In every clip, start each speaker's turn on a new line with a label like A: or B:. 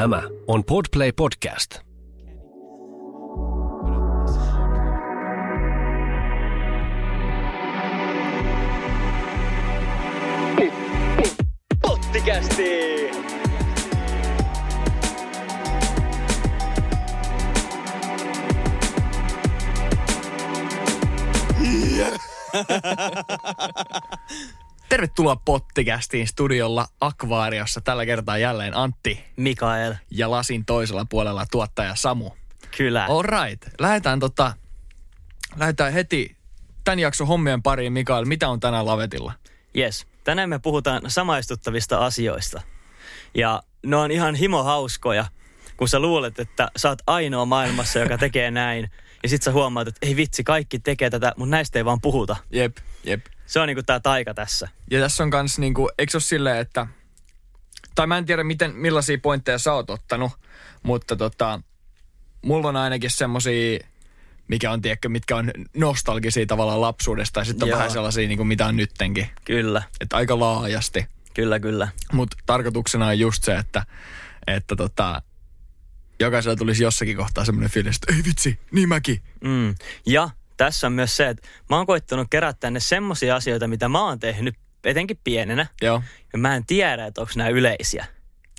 A: Tämä on Podplay Podcast.
B: Pottikästi!
C: Tervetuloa Pottikästiin studiolla Akvaariossa. Tällä kertaa jälleen Antti
B: Mikael.
C: ja lasin toisella puolella tuottaja Samu.
B: Kyllä.
C: All right. Lähdetään, tota, lähdetään heti tämän jakson hommien pariin. Mikael, mitä on tänään lavetilla?
B: Yes. Tänään me puhutaan samaistuttavista asioista. Ja ne on ihan himohauskoja, kun sä luulet, että sä oot ainoa maailmassa, joka tekee näin. Ja sit sä huomaat, että ei vitsi, kaikki tekee tätä, mutta näistä ei vaan puhuta.
C: Jep, jep.
B: Se on niinku tää taika tässä.
C: Ja tässä on kans niinku, eikö ole silleen, että... Tai mä en tiedä, miten, millaisia pointteja sä oot ottanut, mutta tota, mulla on ainakin semmosia, mikä on, tiedätkö, mitkä on nostalgisia tavallaan lapsuudesta, ja sitten on
B: Joo.
C: vähän sellaisia, niinku, mitä on nyttenkin.
B: Kyllä,
C: Että aika laajasti.
B: kyllä, kyllä.
C: Mutta tarkoituksena on just se, että, että tota, jokaisella tulisi jossakin kohtaa semmoinen fiilis, että ei vitsi, niin mäkin.
B: Mm. Ja tässä on myös se, että mä oon koittanut kerätä tänne semmosia asioita, mitä mä oon tehnyt etenkin pienenä.
C: Joo.
B: Ja mä en tiedä, että onko nämä yleisiä.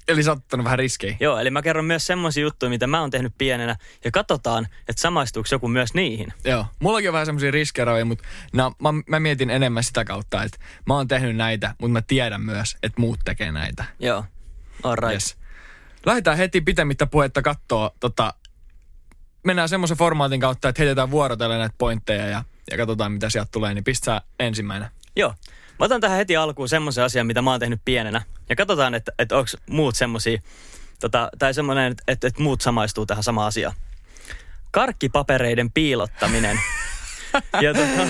C: Eli sä oot vähän riskejä.
B: Joo, eli mä kerron myös semmoisia juttuja, mitä mä oon tehnyt pienenä. Ja katsotaan, että samaistuuko joku myös niihin.
C: Joo. Mullakin on vähän semmoisia riskeroja, mutta no, mä, mä, mietin enemmän sitä kautta, että mä oon tehnyt näitä, mutta mä tiedän myös, että muut tekee näitä.
B: Joo, all right.
C: Yes. Lähdetään heti pitemmittä puhetta katsoa, tota, mennään semmoisen formaatin kautta, että heitetään vuorotellen näitä pointteja ja, ja katsotaan mitä sieltä tulee, niin pistää ensimmäinen.
B: Joo. Mä otan tähän heti alkuun semmoisen asian, mitä mä oon tehnyt pienenä. Ja katsotaan, että, että onko muut semmosia, tota, tai semmoinen, että, että, että muut samaistuu tähän samaan asiaan. Karkkipapereiden piilottaminen. ja tota,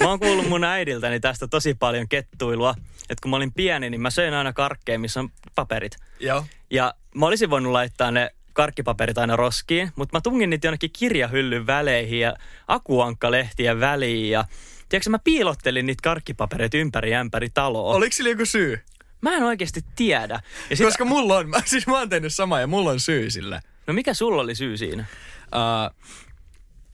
B: mä oon kuullut mun äidiltäni tästä tosi paljon kettuilua. Että kun mä olin pieni, niin mä söin aina karkkeja, missä on paperit.
C: Joo.
B: Ja mä olisin voinut laittaa ne karkkipaperit aina roskiin, mutta mä tungin niitä jonnekin kirjahyllyn väleihin ja akuankkalehtien väliin ja Tiedätkö, mä piilottelin niitä karkkipapereita ympäri ämpäri taloa.
C: Oliko sillä joku syy?
B: Mä en oikeasti tiedä. Ja sit,
C: Koska mulla on, mä, siis mä oon tehnyt sama ja mulla on syy sille.
B: No mikä sulla oli syy siinä?
C: Uh,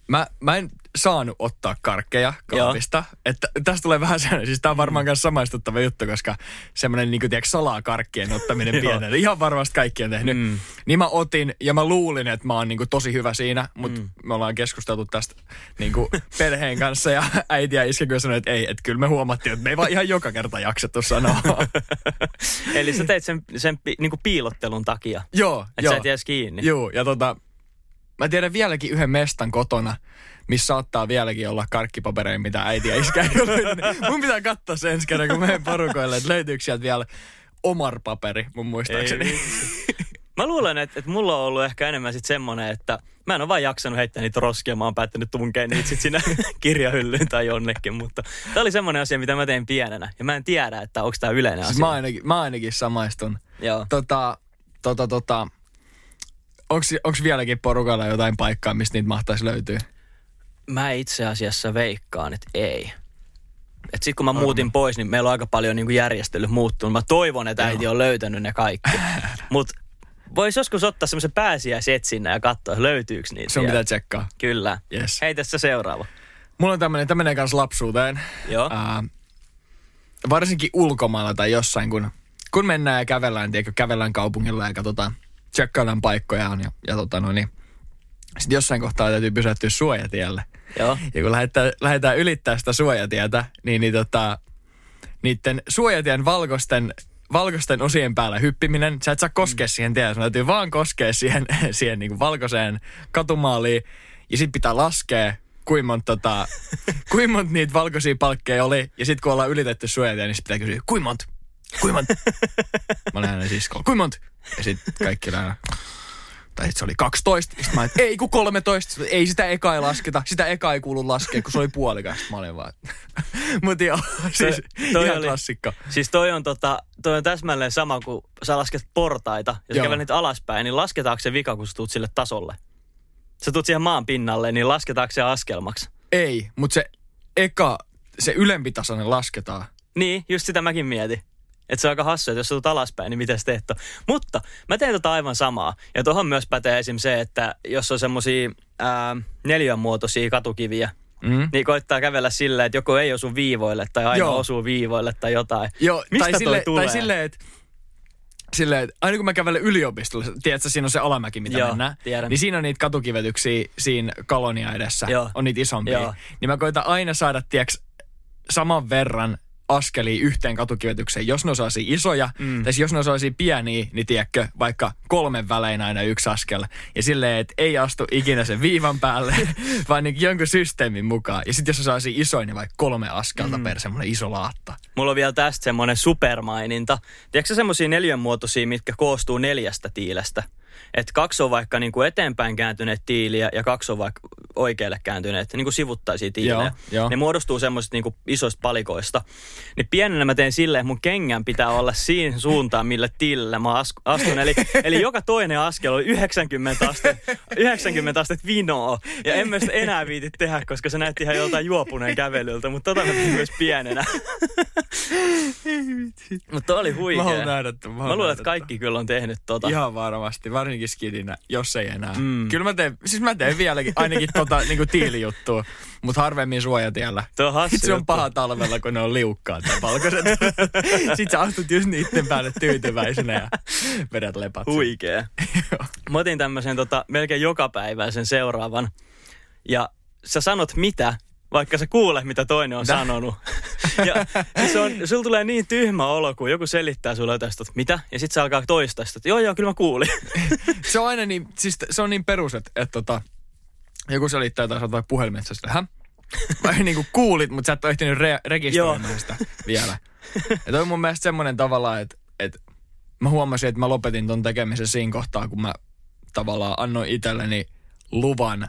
C: mä, mä en saanut ottaa karkkeja kaapista. Että tästä tulee vähän sellainen, siis tää on varmaan myös samaistuttava juttu, koska semmoinen niin tiedätkö, salaa karkkien ottaminen pienelle. Ihan varmasti kaikki on tehnyt.
B: Mm.
C: Niin mä otin ja mä luulin, että mä oon niin tosi hyvä siinä, mutta mm. me ollaan keskusteltu tästä niin perheen kanssa ja äiti ja iskä kyllä sanoi, että ei, että kyllä me huomattiin, että me ei vaan ihan joka kerta jaksettu sanoa.
B: Eli sä teit sen, sen pi, niin piilottelun takia,
C: joo,
B: että
C: joo.
B: sä et jäisi kiinni.
C: Joo, ja tota, mä tiedän vieläkin yhden mestan kotona, missä saattaa vieläkin olla karkkipapereja, mitä äiti ja iskä ei ole. Mun pitää katsoa sen ensi kerran, kun menen porukoille, että löytyykö sieltä vielä Omar-paperi, mun muistaakseni.
B: Ei Mä luulen, että, että mulla on ollut ehkä enemmän sit semmonen, että mä en ole vaan jaksanut heittää niitä roskia, mä oon päättänyt tunkea niitä sit siinä kirjahyllyyn tai jonnekin, mutta tää oli semmonen asia, mitä mä tein pienenä. Ja mä en tiedä, että onko tää yleinen
C: siis
B: asia.
C: mä ainakin, mä ainakin samaistun.
B: Joo.
C: Tota, tota, tota, onks vieläkin porukalla jotain paikkaa, mistä niitä mahtaisi löytyä?
B: Mä itse asiassa veikkaan, että ei. Et sit kun mä muutin pois, niin meillä on aika paljon niin järjestely muuttunut. Mä toivon, että äiti on löytänyt ne kaikki. Mut vois joskus ottaa semmoisen pääsiäisetsinnä ja katsoa, löytyykö niitä
C: Se on mitä tsekkaa.
B: Kyllä.
C: Yes.
B: Hei tässä seuraava.
C: Mulla on tämmönen, tämä menee kanssa lapsuuteen.
B: Joo.
C: Ää, varsinkin ulkomailla tai jossain, kun, kun mennään ja kävellään, tiedätkö, kävellään kaupungilla ja katsotaan, tsekkaillaan paikkoja on ja, ja tota no niin. Sitten jossain kohtaa täytyy pysähtyä suojatielle.
B: Joo.
C: Ja kun lähdetään, lähdetään ylittää sitä suojatietä, niin, niin tota, niiden suojatien valkoisten, valkoisten osien päällä hyppiminen, sä et saa koskea siihen tielle, sun täytyy vaan koskea siihen, siihen niin valkoiseen katumaaliin. Ja sit pitää laskea, kuinka monta, tota, kuinka monta niitä valkoisia palkkeja oli. Ja sitten kun ollaan ylitetty suojatie, niin sit pitää kysyä, kuinka monta? Kuinka monta? Mä olen hänen siskolla, kuinka monta? Ja sitten kaikki aina, tai sit se oli 12. Sitten mä että ei kun 13. Ei sitä eka ei lasketa. Sitä eka ei kuulu laskea, kun se oli puolikas. Mä olin vaan, mutta joo, siis
B: toi
C: ihan
B: oli-
C: klassikko.
B: Siis toi on, tota, toi on täsmälleen sama, kuin sä lasket portaita ja sä
C: Joo.
B: kävelet niitä alaspäin, niin lasketaanko se vika, kun sä tuut sille tasolle? Sä tuut siihen maan pinnalle, niin lasketaanko se askelmaksi?
C: Ei, mutta se eka, se ylempitasoinen lasketaan.
B: Niin, just sitä mäkin mietin. Että se on aika hassu, että jos sä tulet alaspäin, niin miten sä teet to? Mutta mä teen tota aivan samaa. Ja tuohon myös pätee esim. se, että jos on semmosia ää, neljänmuotoisia katukiviä, Mm. Niin koittaa kävellä silleen, että joku ei osu viivoille tai aina Joo. osuu viivoille tai jotain.
C: Joo,
B: Mistä
C: tai,
B: sille, tulee?
C: tai silleen, että silleen, että aina kun mä kävelen yliopistolla, tiedätkö, siinä on se alamäki, mitä
B: Joo,
C: mennään.
B: tiedän.
C: Niin siinä on niitä katukivetyksiä siinä kolonia edessä.
B: Joo.
C: On niitä isompia.
B: Joo.
C: Niin mä koitan aina saada, tiedätkö, saman verran askelia yhteen katukivetykseen, jos ne on sellaisia isoja, mm. tai jos ne on sellaisia pieniä, niin tiedätkö, vaikka kolmen välein aina yksi askel. Ja silleen, että ei astu ikinä sen viivan päälle, vaan niin jonkun systeemin mukaan. Ja sitten jos on isoja, niin vaikka kolme askelta mm. per semmoinen iso laatta.
B: Mulla on vielä tästä semmoinen supermaininta. Tiedätkö semmoisia neljänmuotoisia, mitkä koostuu neljästä tiilestä? Että kaksi on vaikka niin kuin eteenpäin kääntyneet tiiliä ja kaksi on vaikka oikealle kääntyneet, niin kuin sivuttaisia tiilejä.
C: Joo, joo.
B: Ne muodostuu semmoisista niin kuin isoista palikoista. Niin pienenä mä teen silleen, että mun kengän pitää olla siinä suuntaan, millä tiilillä mä as- astun. Eli, eli joka toinen askel on 90 astetta 90 astet vinoa. Ja en mä sitä enää viiti tehdä, koska se näytti ihan joltain juopuneen kävelyltä. Mutta tota mä myös pienenä. Mutta oli huikea.
C: Mä nähdä mä
B: Mä luulen, että kaikki kyllä on tehnyt tota.
C: Ihan varmasti, varsinkin skidinä, jos ei enää. Mm. Kyllä mä teen, siis mä teen vieläkin ainakin tota niinku tiilijuttua, mutta harvemmin suojatiellä.
B: Tuo on hassu
C: Se on paha talvella, kun ne on liukkaat ja valkoiset. Sitten sä astut just niiden päälle tyytyväisenä ja vedät lepat.
B: Huikee. Mä otin tämmöisen tota, melkein jokapäiväisen seuraavan. Ja sä sanot mitä, vaikka sä kuulet, mitä toinen on sanonut. Ja se on, sulla tulee niin tyhmä olo, kun joku selittää sulle jotain, sit, että mitä? Ja sitten se alkaa toistaa sitä, että joo joo, kyllä mä kuulin.
C: Se on aina niin, siis se on niin perus, että, että tota, joku selittää jotain, vaikka puhelimessa sitä, häh? Vai niin kuin kuulit, mutta sä et ole ehtinyt re- rekisteröimään sitä vielä. Ja toi on mun mielestä semmoinen tavallaan, että, että mä huomasin, että mä lopetin ton tekemisen siinä kohtaa, kun mä tavallaan annoin itselleni luvan,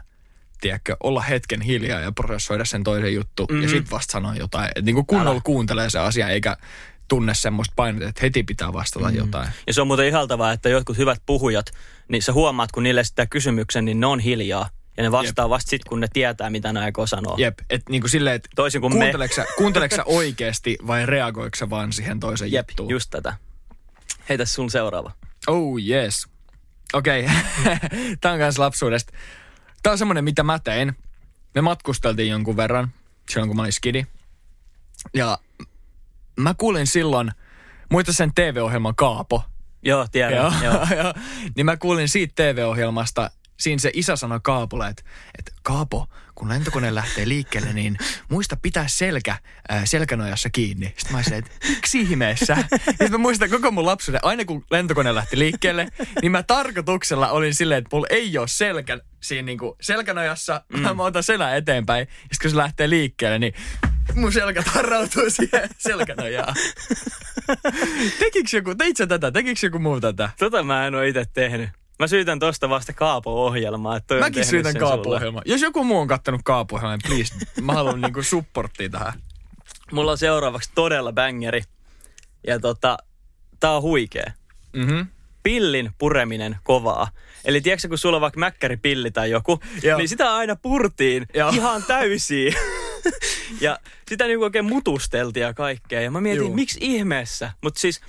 C: tiedätkö, olla hetken hiljaa ja prosessoida sen toisen juttu mm-hmm. ja sit vasta sanoa jotain. Että niin kuin kunnolla
B: Älä.
C: kuuntelee se asia, eikä tunne semmoista painetta, että heti pitää vastata mm. jotain.
B: Ja se on muuten ihaltavaa, että jotkut hyvät puhujat, niin sä huomaat, kun niille esittää kysymyksen, niin ne on hiljaa. Ja ne vastaa Jep. vasta sitten, kun ne tietää, mitä ne aikoo sanoa.
C: Jep, että niin kuin silleen, että
B: Toisin kuin me.
C: kuunteleeko sä, kuunteleeko sä oikeasti vai reagoiko sä vaan siihen toisen
B: Jep,
C: juttuun?
B: just tätä. Heitä sun seuraava.
C: Oh yes. Okei, okay. tämä on kanssa lapsuudesta. Tämä on semmoinen, mitä mä tein. Me matkusteltiin jonkun verran silloin, kun mä olin skidi. Ja mä kuulin silloin, muista sen TV-ohjelman Kaapo.
B: Joo, tiedän. Joo. Joo.
C: Joo. niin mä kuulin siitä TV-ohjelmasta, siinä se isä sanoi Kaapolle, että, että Kaapo, kun lentokone lähtee liikkeelle, niin muista pitää selkä ää, selkänojassa kiinni. Sitten mä olisin, että miksi ihmeessä? Sitten mä muistan koko mun lapsuuden, aina kun lentokone lähti liikkeelle, niin mä tarkoituksella olin silleen, että mulla ei ole selkä siinä niinku selkänojassa, mm. mä otan selän eteenpäin. Ja sitten kun se lähtee liikkeelle, niin mun selkä tarrautuu siihen selkänojaan. Tekikö joku, teit sä tätä? Tekikö joku muu tätä?
B: Tota mä en ole itse tehnyt. Mä syytän tosta vasta Kaapo-ohjelmaa. Että
C: Mäkin syytän kaapuohjelmaa. Jos joku muu on kattanut kaapuohjelmaa, niin please, mä haluan niinku supporttia tähän.
B: Mulla on seuraavaksi todella bangeri. Ja tota, tää on huikee.
C: Mhm.
B: Pillin pureminen kovaa. Eli tiedätkö, kun sulla on vaikka mäkkäripilli tai joku,
C: Joo.
B: niin sitä aina purtiin
C: Joo.
B: ihan täysiin. ja sitä niinku oikein mutusteltiin ja kaikkea. Ja mä mietin,
C: Juu.
B: miksi ihmeessä? Mutta siis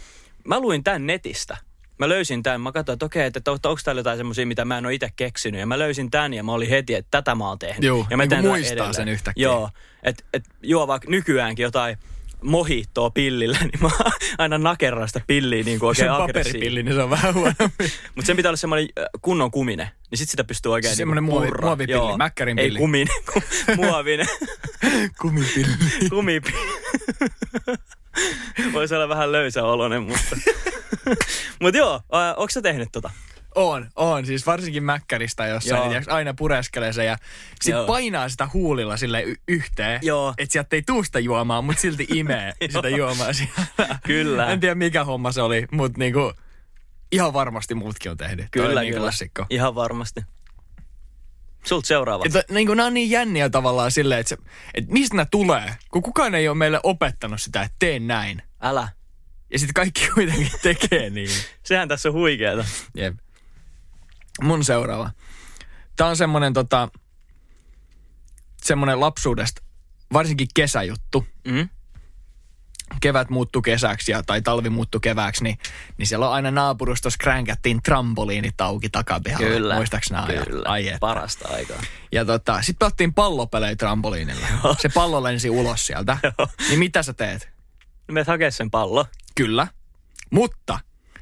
B: mä luin tän netistä. Mä löysin tämän, mä katsoin, että okei, että, että onko täällä jotain semmoisia, mitä mä en ole itse keksinyt. Ja mä löysin tämän ja mä olin heti, että tätä mä oon tehnyt.
C: Juu,
B: ja mä
C: niin
B: teen
C: muistaa
B: edelleen.
C: sen yhtäkkiä.
B: Joo, että et juo vaikka nykyäänkin jotain mohittoa pillillä, niin mä aina nakerran sitä pilliä niin kuin oikein
C: paperipilli, niin se on vähän huonompi.
B: Mutta sen pitää olla semmoinen äh, kunnon kuminen. Niin sit sitä pystyy oikein
C: Semmoinen
B: niinku
C: muovi- muovipilli,
B: Joo.
C: mäkkärin
B: Ei
C: pilli.
B: kuminen, ku, muovinen.
C: Kumipilli.
B: Kumipilli. Voisi olla vähän löysä oloinen, mutta... mutta joo, onko sä tehnyt tota?
C: On, on. Siis varsinkin mäkkäristä jossain,
B: Joo.
C: niin tiiäks, aina pureskelee se ja sit
B: Joo.
C: painaa sitä huulilla sille y- yhteen.
B: Joo.
C: Että sieltä ei tuu sitä juomaa, mutta silti imee sitä juomaa siellä.
B: Kyllä.
C: En tiedä mikä homma se oli, mutta niinku, ihan varmasti muutkin on tehnyt.
B: Kyllä,
C: on niin
B: kyllä.
C: klassikko.
B: Ihan varmasti. Sult seuraava.
C: Että niin kuin, nämä on niin jänniä tavallaan silleen, että, se, että mistä nämä tulee, kun kukaan ei ole meille opettanut sitä, että tee näin.
B: Älä.
C: Ja sitten kaikki kuitenkin tekee niin.
B: Sehän tässä on huikeeta.
C: Jep. Mun seuraava. Tää on semmonen tota, semmonen lapsuudesta, varsinkin kesäjuttu.
B: Mm?
C: Kevät muuttu kesäksi ja, tai talvi muuttu kevääksi, niin, niin siellä on aina naapurustossa kränkättiin trampoliinit auki takapihalla.
B: Kyllä.
C: Muistaaks ajat?
B: Kyllä.
C: Ai.
B: Parasta aikaa.
C: Ja tota, sit pelattiin pallopelejä trampoliinilla. Se pallo lensi ulos sieltä. niin mitä sä teet?
B: Meet hakea sen pallo.
C: Kyllä. Mutta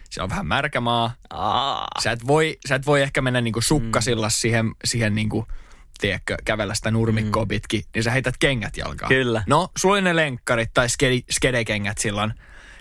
C: se on vähän märkä maa.
B: Aa.
C: Sä et voi, sä et voi ehkä mennä niinku sukkasilla mm. siihen, siihen niinku, tiedätkö, kävellä sitä nurmikkoa mm. pitkin, niin sä heität kengät jalkaan.
B: Kyllä.
C: No, sulla oli ne lenkkarit tai skedi, skedekengät silloin.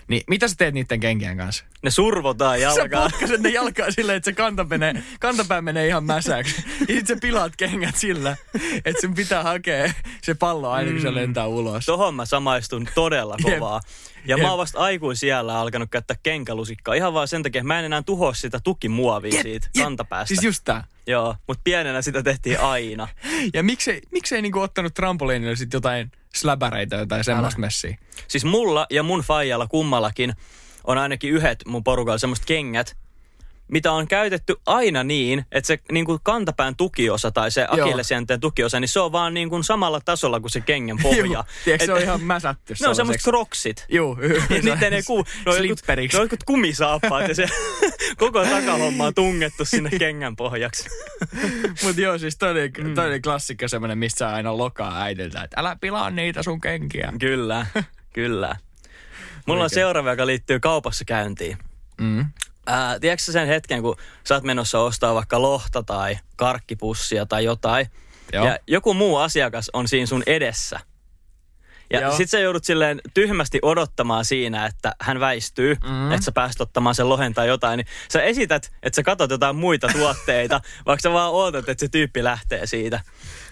C: Niin mitä sä teet niiden kenkien kanssa?
B: Ne survotaan
C: Sä
B: jalkaan.
C: potkaset ne jalkaa silleen, että se kanta menee, kantapää menee ihan mäsäksi. Ja sit sä pilaat kengät sillä, että sun pitää hakea se pallo aina, kun se lentää ulos.
B: Tohon mä samaistun todella
C: Jep.
B: kovaa. Ja
C: Jep.
B: mä oon vasta aikuisiellä alkanut käyttää kenkälusikkaa. Ihan vaan sen takia, että mä en enää tuhoa sitä tukimuovia
C: Jep,
B: siitä
C: jep.
B: kantapäästä.
C: Siis just tää.
B: Joo, mutta pienenä sitä tehtiin aina.
C: Ja miksei, miksei niinku ottanut trampoliinille sit jotain släbäreitä tai semmoista messiä?
B: Siis mulla ja mun faijalla kummallakin on ainakin yhdet mun porukalla semmoista kengät, mitä on käytetty aina niin, että se niin kuin kantapään tukiosa tai se akillesjänteen tukiosa, niin se on vaan niin kuin samalla tasolla kuin se kengän pohja.
C: Juu, Tiedätkö, se on
B: Et-
C: ihan mäsätty
B: Ne on semmoiset kroksit.
C: Juu,
B: Ja niiden ei kuu. Ne on jotkut, ne on jotkut kumisaappaat ja se koko takahomma on tungettu sinne kengän pohjaksi.
C: Mutta joo, siis toi oli, toi oli klassikko semmoinen, mistä aina lokaa äidiltä, että älä pilaa niitä sun kenkiä.
B: Kyllä, kyllä. Mulla on seuraava, joka liittyy kaupassa käyntiin.
C: Mm.
B: Ää, tiedätkö sä sen hetken, kun sä oot menossa ostaa vaikka lohta tai karkkipussia tai jotain,
C: Joo.
B: ja joku muu asiakas on siinä sun edessä. Ja
C: Joo.
B: sit sä joudut silleen tyhmästi odottamaan siinä, että hän väistyy, mm. että sä pääst ottamaan sen lohen tai jotain. Niin sä esität, että sä katot jotain muita tuotteita, vaikka sä vaan ootat, että se tyyppi lähtee siitä.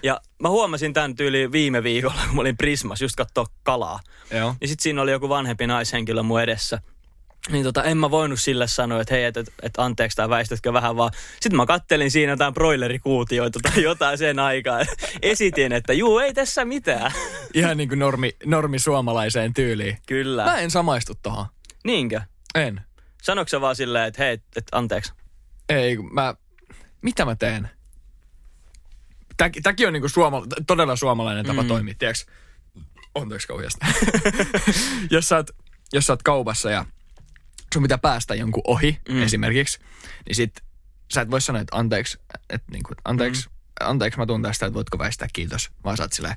B: Ja mä huomasin tämän tyyli viime viikolla, kun mä olin Prismas just kattoo kalaa.
C: Joo.
B: Ja sitten siinä oli joku vanhempi naishenkilö mun edessä. Niin tota, en mä voinut sille sanoa, että hei, että et, et anteeksi tai väistytkö vähän vaan. Sitten mä kattelin siinä jotain broilerikuutioita tai jotain sen aikaa. Esitin, että juu, ei tässä mitään.
C: Ihan niin kuin normi, normi suomalaiseen tyyliin.
B: Kyllä.
C: Mä en samaistu tohon.
B: Niinkö?
C: En.
B: Sanoiko sä vaan silleen, että hei, että anteeksi?
C: Ei, mä... Mitä mä teen? Tämäkin, tämäkin on niinku suoma, todella suomalainen tapa mm. toimia, tiedätkö? Anteeksi kauheasti. jos, sä oot, jos sä oot kaupassa ja sun pitää päästä jonkun ohi mm. esimerkiksi, niin sit sä et voi sanoa, että anteeksi, että niinku, anteeksi, mm. anteeksi mä tuun tästä, että voitko väistää, kiitos. Vaan sä oot silleen,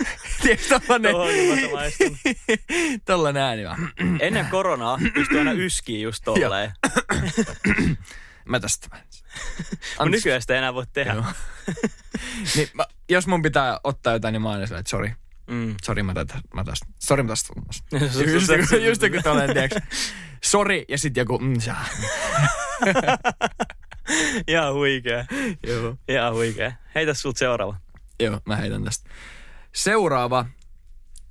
C: Tiedätkö tollanen,
B: Tohon mä samaistun.
C: tollanen ääni vaan.
B: Ennen koronaa pystyi aina yskiä just tolleen.
C: Mä tästä.
B: Mutta nykyään sitä enää voi tehdä.
C: Niin, mä, jos mun pitää ottaa jotain, niin mä aina että sori.
B: Mm.
C: Sori, mä tästä. Mä tästä. Sori, mä tästä. Just, just, just joku tollanen, tiiäks. Sori, ja sit joku, mm, sä.
B: Ihan huikea.
C: Joo.
B: Ihan huikea. Heitä sulta seuraava.
C: Joo, mä heitän tästä. Seuraava.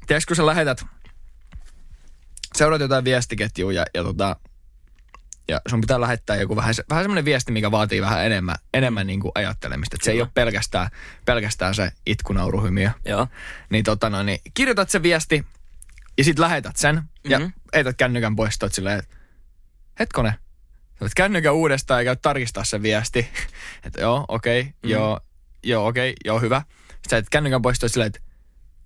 C: Tiedätkö, kun sä lähetät, seuraat jotain viestiketjua ja, ja, tota, ja sun pitää lähettää joku vähän, vähän semmoinen viesti, mikä vaatii vähän enemmän, enemmän niin kuin ajattelemista. Että se ei ole pelkästään, pelkästään se itkunauruhymiö.
B: Joo.
C: Niin, tota, no, niin kirjoitat se viesti ja sit lähetät sen ja
B: Mhm.
C: mm-hmm. eität kännykän pois, oot silleen, että hetkone, olet kännykän uudestaan ja käyt tarkistaa se viesti. että joo, okei, okay,
B: Mhm.
C: joo, joo, okei, okay, joo, hyvä. Sitten sä et kännykän pois, silleen, että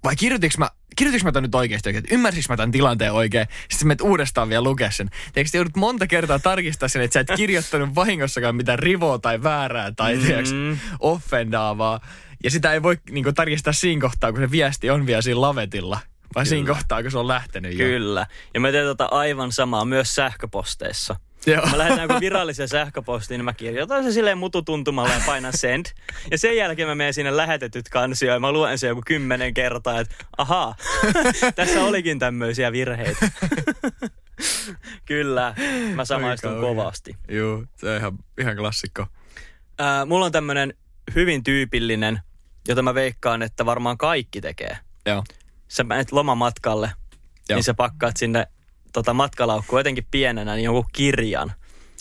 C: vai kirjoitiks mä, kirjoitiks mä tän nyt oikeasti oikein, että ymmärsiks mä tämän tilanteen oikein, sitten menet uudestaan vielä lukea sen. Tiedätkö, sä joudut monta kertaa tarkistaa sen, että sä et kirjoittanut vahingossakaan mitään rivoa tai väärää tai mm. tiedätkö, offendaavaa. Ja sitä ei voi niin kuin, tarkistaa siinä kohtaa, kun se viesti on vielä siinä lavetilla, vaan siinä kohtaa, kun se on lähtenyt jo.
B: Kyllä. Ja mä teen tota aivan samaa myös sähköposteissa.
C: Joo.
B: Mä lähetän jonkun virallisen sähköpostiin, niin mä kirjoitan sen silleen mututuntumalla ja painan send. Ja sen jälkeen mä menen sinne lähetetyt kansioon ja mä luen sen joku kymmenen kertaa, että ahaa, tässä olikin tämmöisiä virheitä. Kyllä, mä samaistun
C: oikein.
B: kovasti.
C: Joo, se on ihan, ihan klassikko.
B: Ää, mulla on tämmönen hyvin tyypillinen, jota mä veikkaan, että varmaan kaikki tekee.
C: Joo.
B: Sä menet lomamatkalle,
C: Joo.
B: niin sä pakkaat sinne tota matkalaukkuun jotenkin pienenä niin jonkun kirjan.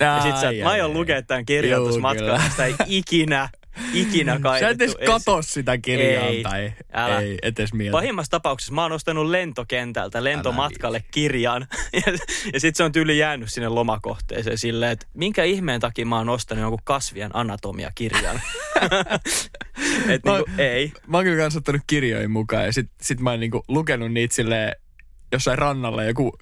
B: Ja sit sä,
C: Ai,
B: mä
C: ai,
B: aion
C: ai.
B: lukea tämän
C: Juu,
B: kirjoitusmatkalla,
C: kyllä.
B: sitä ei ikinä ikinä
C: Sä
B: kaivettu
C: et edes kato sitä kirjaa
B: Ei,
C: tai
B: älä.
C: ei etes mieti.
B: Pahimmassa tapauksessa mä oon ostanut lentokentältä lentomatkalle kirjan ja, ja sitten se on tyyli jäänyt sinne lomakohteeseen silleen, että minkä ihmeen takia mä oon ostanut jonkun kasvien anatomia-kirjan. Et
C: Mä-
B: niinku, ei.
C: Mä oon kyllä kans ottanut kirjoja mukaan ja sit, sit mä oon niinku lukenut niitä silleen jossain rannalla joku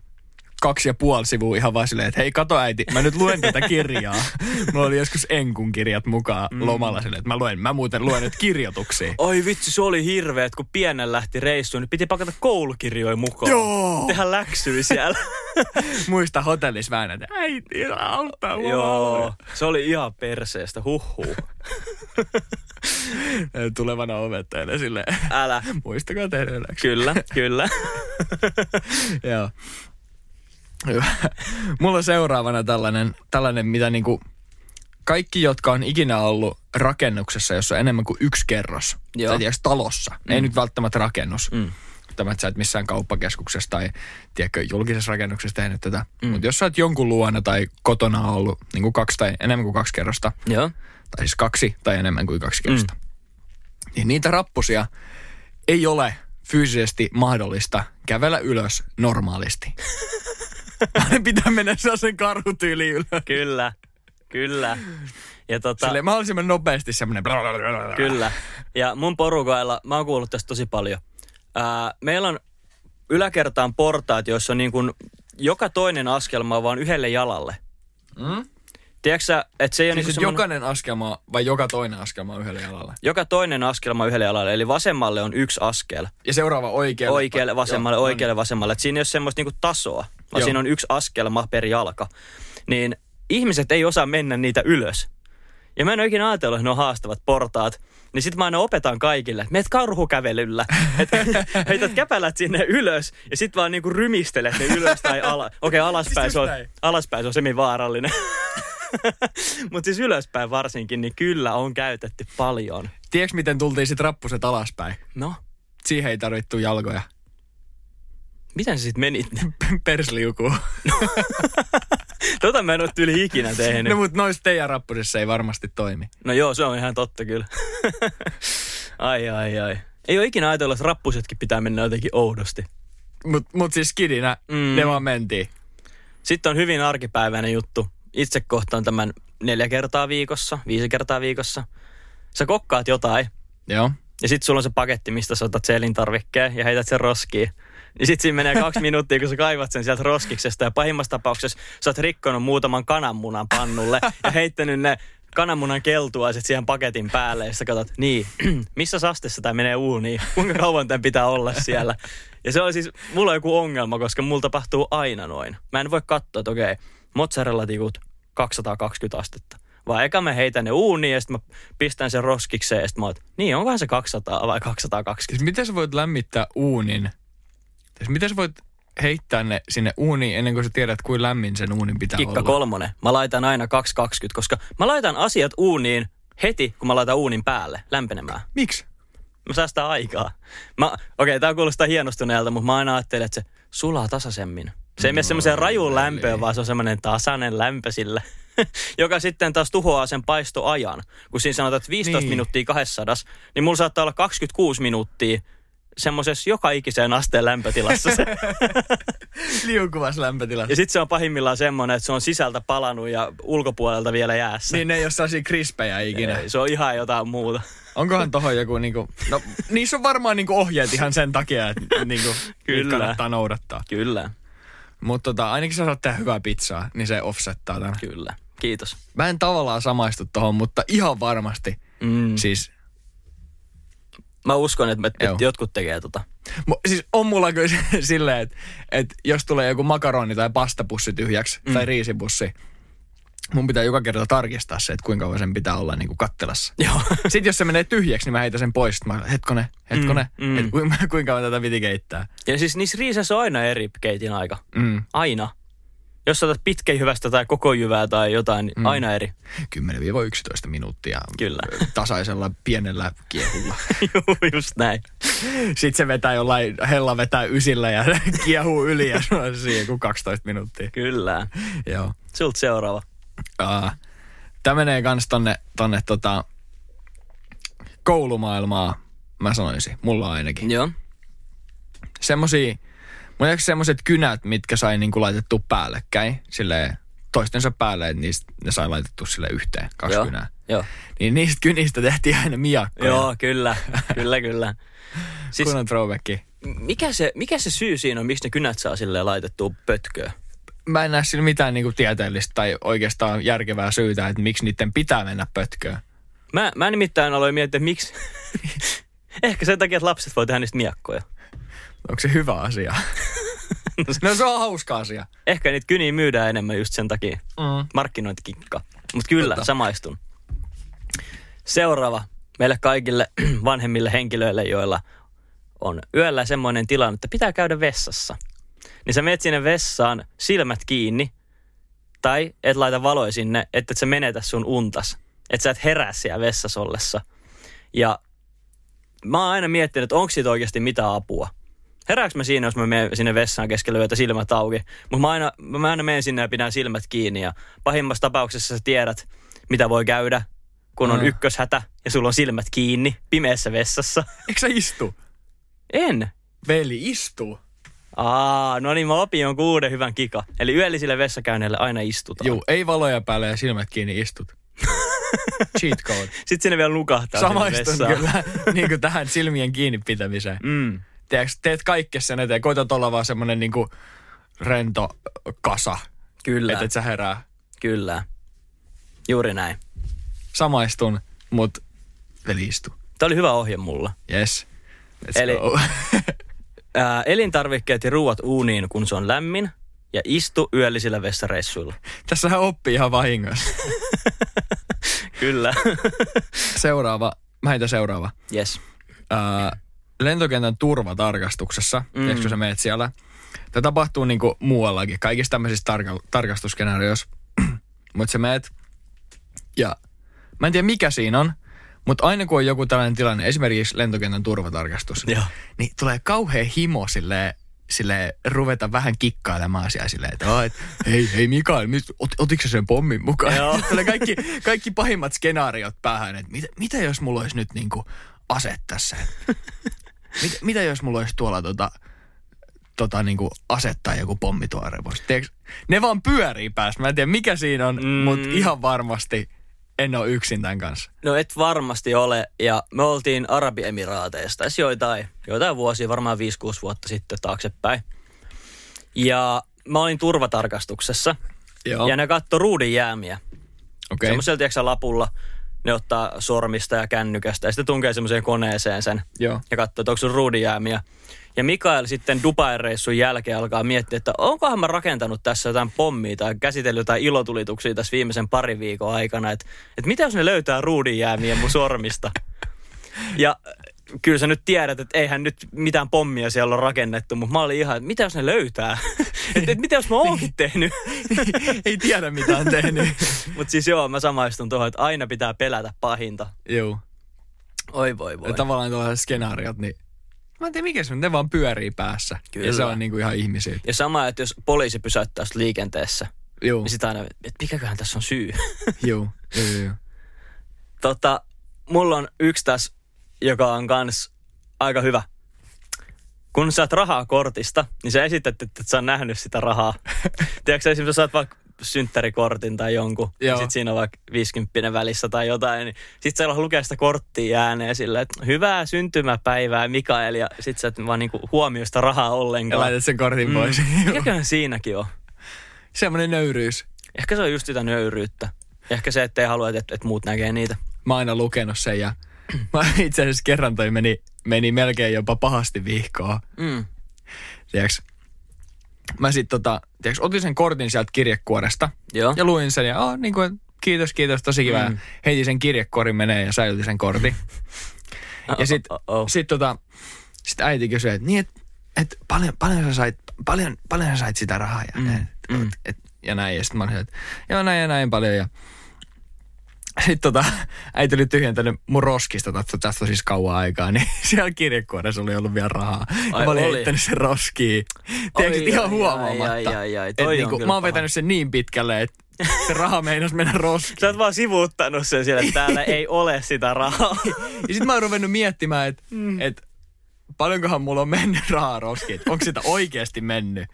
C: kaksi ja puoli sivua ihan vaan silleen, että hei kato äiti, mä nyt luen tätä kirjaa. Mulla oli joskus Enkun kirjat mukaan mm. lomalla silleen, että mä luen, mä muuten luen nyt kirjoituksia.
B: Oi vitsi, se oli hirveä, että kun pienen lähti reissuun, niin piti pakata koulukirjoja mukaan.
C: Joo!
B: Tehdä läksyä siellä.
C: Muista hotellissa että äiti, auttaa mua.
B: Joo, se oli ihan perseestä, huhhuu.
C: Tulevana opettajana silleen,
B: Älä.
C: muistakaa tehdä läksyt.
B: Kyllä, kyllä.
C: Joo. Hyvä. Mulla on seuraavana tällainen, tällainen mitä niinku kaikki, jotka on ikinä ollut rakennuksessa, jossa on enemmän kuin yksi kerros,
B: Joo.
C: tai tiedätkö, talossa, mm. ei nyt välttämättä rakennus,
B: Mm.
C: tämä, että sä et missään kauppakeskuksessa tai tiedätkö, julkisessa rakennuksessa tehnyt tätä, mm. mutta jos sä oot jonkun luona tai kotona ollut niin kuin kaksi tai enemmän kuin kaksi kerrosta,
B: Joo.
C: tai siis kaksi tai enemmän kuin kaksi kerrosta, mm. niin niitä rappusia ei ole fyysisesti mahdollista kävellä ylös normaalisti. Pitää mennä sellaisen karhutyyli ylös.
B: Kyllä, kyllä. Ja tota,
C: Silleen mahdollisimman nopeasti semmoinen...
B: Kyllä. Ja mun porukoilla, mä oon kuullut tästä tosi paljon. Ää, meillä on yläkertaan portaat, joissa on niin kuin joka toinen askelma on vaan yhdelle jalalle.
C: Mm?
B: Tiedätkö sä, että se ei ole
C: Siis
B: niin
C: että
B: semmoinen, joka...
C: jokainen askelma vai joka toinen askelma yhdelle jalalle?
B: joka toinen askelma yhdelle jalalle, eli vasemmalle on yksi askel.
C: Ja seuraava oikealle.
B: Oikealle, vasemmalle,
C: Joo,
B: oikealle, vasemmalle. Et siinä ei ole semmoista niinku tasoa, vaan
C: Joo.
B: siinä on yksi askelma per jalka. Niin ihmiset ei osaa mennä niitä ylös. Ja mä en ole ikinä ajatellut, että ne on haastavat portaat. Niin sit mä aina opetan kaikille, että meet karhukävelyllä. Että heität käpälät sinne ylös ja sit vaan niinku rymistelet ne ylös tai ala. Okei, okay, alaspäin,
C: Siis
B: se on,
C: näin.
B: alaspäin se on semi-vaarallinen. Mutta siis ylöspäin varsinkin, niin kyllä on käytetty paljon.
C: Tiedätkö, miten tultiin sit rappuset alaspäin?
B: No,
C: Siihen ei tarvittu jalkoja.
B: miten se sitten meni?
C: Persliukuu.
B: Tota mä en ole tyyli ikinä tehnyt.
C: No mut noissa teidän rappusissa ei varmasti toimi.
B: No joo, se on ihan totta kyllä. ai ai ai. Ei ole ikinä ajatellut, että rappusetkin pitää mennä jotenkin oudosti.
C: Mut, mut siis skidinä
B: mm.
C: ne vaan mentiin.
B: Sitten on hyvin arkipäiväinen juttu. Itse kohtaan tämän neljä kertaa viikossa, viisi kertaa viikossa. Sä kokkaat jotain
C: Joo.
B: ja sitten sulla on se paketti, mistä sä otat sen elintarvikkeen ja heität sen roskiin. Niin sit siinä menee kaksi minuuttia, kun sä kaivat sen sieltä roskiksesta ja pahimmassa tapauksessa sä oot rikkonut muutaman kananmunan pannulle ja heittänyt ne kananmunan keltuaiset siihen paketin päälle ja sä katsot, niin, missä sastessa tämä menee uuniin, kuinka kauan tämän pitää olla siellä. Ja se on siis, mulla on joku ongelma, koska mulla tapahtuu aina noin. Mä en voi katsoa, että okei, mozzarella-tikut 220 astetta. Vaan eka mä heitän ne uuniin ja sitten mä pistän sen roskikseen ja sitten mä oot, niin onkohan se 200 vai 220?
C: Siis miten sä voit lämmittää uunin? Siis miten sä voit heittää ne sinne uuniin ennen kuin sä tiedät, kuin lämmin sen uunin pitää
B: Kikka
C: olla?
B: kolmonen. Mä laitan aina 220, koska mä laitan asiat uuniin heti, kun mä laitan uunin päälle lämpenemään.
C: Miksi?
B: Mä säästän aikaa. Mä, okei, okay, tää kuulostaa hienostuneelta, mutta mä aina ajattelen, että se sulaa tasaisemmin. Se ei mene semmoiseen rajuun lämpöön, vaan se on semmoinen tasainen lämpö sillä. Joka sitten taas tuhoaa sen paistoajan. Kun siinä sanotaan, että 15
C: Niin.
B: minuuttia 200, niin mulla saattaa olla 26 minuuttia semmoisessa joka ikiseen asteen lämpötilassa se.
C: Liukuvassa lämpötilassa.
B: Ja sitten se on pahimmillaan semmoinen, että se on sisältä palannut ja ulkopuolelta vielä jäässä.
C: Niin ne ei ole sellaisia krispejä ikinä.
B: Ei, se on ihan jotain muuta.
C: Onkohan tohon joku niinku, no niissä on varmaan niinku ohjeet ihan sen takia, että niinku
B: Kyllä.
C: kannattaa noudattaa.
B: Kyllä,
C: Mutta tota, ainakin sä saat tehdä hyvää pizzaa, niin se offsettaa tämän.
B: kyllä. Kiitos.
C: Mä en tavallaan samaistu tohon, mutta ihan varmasti.
B: Mm.
C: Siis,
B: Mä uskon, että, että
C: Joo.
B: jotkut tekee tota.
C: mu- siis on mulla kyllä silleen, että, että jos tulee joku makaroni tai pastapussi tyhjäksi mm. tai riisipussi, mun pitää joka kerta tarkistaa se, että kuinka kauan sen pitää olla niin kuin kattelassa.
B: Joo.
C: Sitten jos se menee tyhjäksi, niin mä heitän sen pois. Mä, hetkone, hetkone,
B: Mm,
C: mm. Et, kuinka, kuinka kauan tätä piti keittää.
B: Ja siis niissä riiseissä on aina eri keitin aika.
C: Mm.
B: Aina. Jos sä otat pitkäjyvästä tai koko jyvää tai jotain, niin
C: Mm.
B: aina eri.
C: 10-11 minuuttia
B: Kyllä.
C: tasaisella pienellä kiehulla.
B: Juu, just näin.
C: Sitten se vetää jollain, hella vetää ysillä ja kiehuu yli ja sulla on siihen kuin 12 minuuttia.
B: Kyllä.
C: Joo.
B: Sulta seuraava.
C: Uh, Tämä menee kans tonne, tonne tota, koulumaailmaa, mä sanoisin. Mulla ainakin.
B: Joo.
C: Semmosia, oli semmoset kynät, mitkä sai niinku laitettu päällekkäin, silleen toistensa päälle, että niistä ne sai laitettu sille yhteen, kaksi
B: Joo.
C: kynää.
B: Joo.
C: Niin niistä kynistä tehtiin aina miakkoja.
B: Joo, kyllä. kyllä, kyllä. Siis
C: Kunnon throwbacki.
B: mikä se, mikä se syy siinä on, miksi ne kynät saa silleen laitettua pötköön?
C: Mä en näe sillä mitään niinku tieteellistä tai oikeastaan järkevää syytä, että miksi niiden pitää mennä pötköön.
B: Mä, mä nimittäin aloin miettiä, että miksi... Ehkä sen takia, että lapset voi tehdä niistä miakkoja.
C: Onko se hyvä asia? no se on hauska asia.
B: Ehkä niitä kyniä myydään enemmän just sen takia.
C: Mm.
B: Markkinointikikka. Mutta kyllä.
C: Totta.
B: samaistun. Seuraava meille kaikille vanhemmille henkilöille, joilla on yöllä semmoinen tilanne, että pitää käydä vessassa. Niin sä menet sinne vessaan silmät kiinni tai et laita valoja sinne, että et sä menetä sun untas. Että sä et herää siellä vessassa ollessa. Ja mä oon aina miettinyt, että onko siitä oikeasti mitään apua. Herääks mä siinä, jos mä menen sinne vessaan keskellä yötä silmät auki? Mutta mä aina, mä aina menen sinne ja pidän silmät kiinni. Ja pahimmassa tapauksessa sä tiedät, mitä voi käydä, kun on
C: Mm.
B: ykköshätä ja sulla on silmät kiinni pimeässä vessassa.
C: Eikö sä istu?
B: En.
C: Veli, istu.
B: Aa, no niin, mä opin jonkun uuden hyvän kika. Eli yöllisille vessakäynneille aina istutaan.
C: Juu, ei valoja päälle ja silmät kiinni istut. Cheat code.
B: Sitten sinne vielä nukahtaa
C: Samaistun kyllä niin kuin tähän silmien kiinni pitämiseen.
B: Mm.
C: Tiedätkö, teet kaikkea sen eteen. Koitat olla vaan semmonen niin kuin rento kasa.
B: Kyllä,
C: Että et sä herää.
B: kyllä. Juuri näin.
C: Samaistun, mut veli istu.
B: Tämä oli hyvä ohje mulla.
C: Yes. Let's
B: Eli-
C: go.
B: Ää, elintarvikkeet ja ruuat uuniin, kun se on lämmin. Ja istu yöllisillä vessareissuilla.
C: Tässähän oppii ihan vahingossa.
B: Kyllä.
C: Seuraava, mä heitän seuraava.
B: yes.
C: Ää, lentokentän turvatarkastuksessa, mm. tiedätkö sä meet siellä. Tämä tapahtuu niinku muuallakin, kaikissa tämmöisissä tarka- tarkastusskenaarioissa. mutta sä meet ja mä en tiedä mikä siinä on, mutta aina kun on joku tällainen tilanne, esimerkiksi lentokentän turvatarkastus,
B: Joo.
C: niin tulee kauhean himo silleen, sille ruveta vähän kikkailemaan siellä silleen, että "Aa, et, hei, hei Mikael, mit, ot, otitko sen pommin mukaan?
B: Joo.
C: Tulee kaikki, kaikki pahimmat skenaariot päähän, että mitä, mitä jos mulla olisi nyt niinku ase tässä? Mit, mitä jos mulla olisi tuolla tota, tota niinku asettaa joku pommi tuolla ne vaan pyörii päässä. Mä en tiedä mikä siinä on. Mm. mutta ihan varmasti en ole yksin tämän kanssa.
B: No et varmasti ole. Ja me oltiin Arabiemiraateista tässä joitain, joitain vuosia, varmaan 5-6 vuotta sitten taaksepäin. Ja mä olin turvatarkastuksessa.
C: Joo.
B: Ja ne katto ruudin jäämiä.
C: Okei.
B: Semmoisella, tiedätkö, lapulla ne ottaa sormista ja kännykästä ja sitten tunkee semmoiseen koneeseen sen
C: Joo.
B: ja katsoo, että onko sun ruudinjäämiä. Ja Mikael sitten Dubai-reissun jälkeen alkaa miettiä, että onkohan mä rakentanut tässä jotain pommia tai käsitellyt jotain ilotulituksia tässä viimeisen parin viikon aikana. Että, että mitä jos ne löytää ruudinjäämiä mun sormista? Ja kyllä sä nyt tiedät, että eihän nyt mitään pommia siellä ole rakennettu, mutta mä olin ihan, että mitä jos ne löytää? että, että mitä jos mä oonkin tehnyt?
C: Ei tiedä mitä on tehnyt.
B: mutta siis joo, mä samaistun tuohon, että aina pitää pelätä pahinta.
C: Joo.
B: Oi voi voi.
C: Ja tavallaan tuollaiset skenaariot, niin mä en tiedä mikä se on, ne vaan pyörii päässä.
B: Kyllä.
C: Ja se on niinku ihan ihmisiä.
B: Ja sama, että jos poliisi pysäyttää sut liikenteessä,
C: Joo,
B: niin sitä aina, että mikäköhän tässä on syy.
C: joo, joo, joo.
B: tota, mulla on yksi tässä, joka on kans aika hyvä. Kun saat rahaa kortista, niin sä esität, että et sä oot nähnyt sitä rahaa. Tiedätkö esimerkiksi, jos saat vaikka synttärikortin tai jonkun, ja
C: Joo.
B: sit siinä on vaikka 50 välissä tai jotain, niin sit sä lukee sitä korttia ääneen silleen, että hyvää syntymäpäivää Mikael, ja sit sä et vaan niinku huomioi sitä rahaa
C: Ja
B: ollenkaan.
C: laitat sen kortin pois.
B: Mm.
C: Joo.
B: Mikäköhän siinäkin on?
C: Semmoinen nöyryys.
B: Ehkä se on just sitä nöyryyttä. Ehkä se, ettei halua, että, että muut näkee niitä.
C: Mä oon aina lukenut sen ja mä itse asiassa kerran toi meni, meni melkein jopa pahasti vihkoon.
B: Mm.
C: Tiedätkö? Mä sit tota, tiedätkö, otin sen kortin sieltä kirjekuoresta
B: Joo.
C: ja luin sen ja oh, niin kuin, kiitos, kiitos, tosi kiva.
B: Mm.
C: Heitin sen kirjekuorin menee ja säilytin sen kortin. ja sit,
B: Oh, oh, oh.
C: sit, tota, sit äiti kysyi, että niin, et, et paljon, paljon, sä sait, paljon, paljon sä sait sitä rahaa ja,
B: Mm,
C: näin, et,
B: mm.
C: et, ja näin. Ja sit mä olin, että joo näin ja näin paljon ja sitten tota, äiti oli tyhjentänyt mun roskista, tästä, tästä siis kauan aikaa, niin siellä kirjekuoressa oli ollut vielä rahaa. Ja
B: Ai
C: mä olin
B: oli?
C: heittänyt sen roskiin. Tiedätkö, ihan
B: ai,
C: huomaamatta.
B: ai, ai, ai, ai.
C: Et niinku, mä oon vetänyt sen niin pitkälle, että Se raha meinas mennä roskiin.
B: Sä oot vaan sivuuttanut sen siellä, että täällä ei ole sitä rahaa.
C: Ja sit mä oon ruvennut miettimään, että mm. et, paljonkohan mulla on mennyt rahaa roskiin. Onko sitä oikeasti mennyt?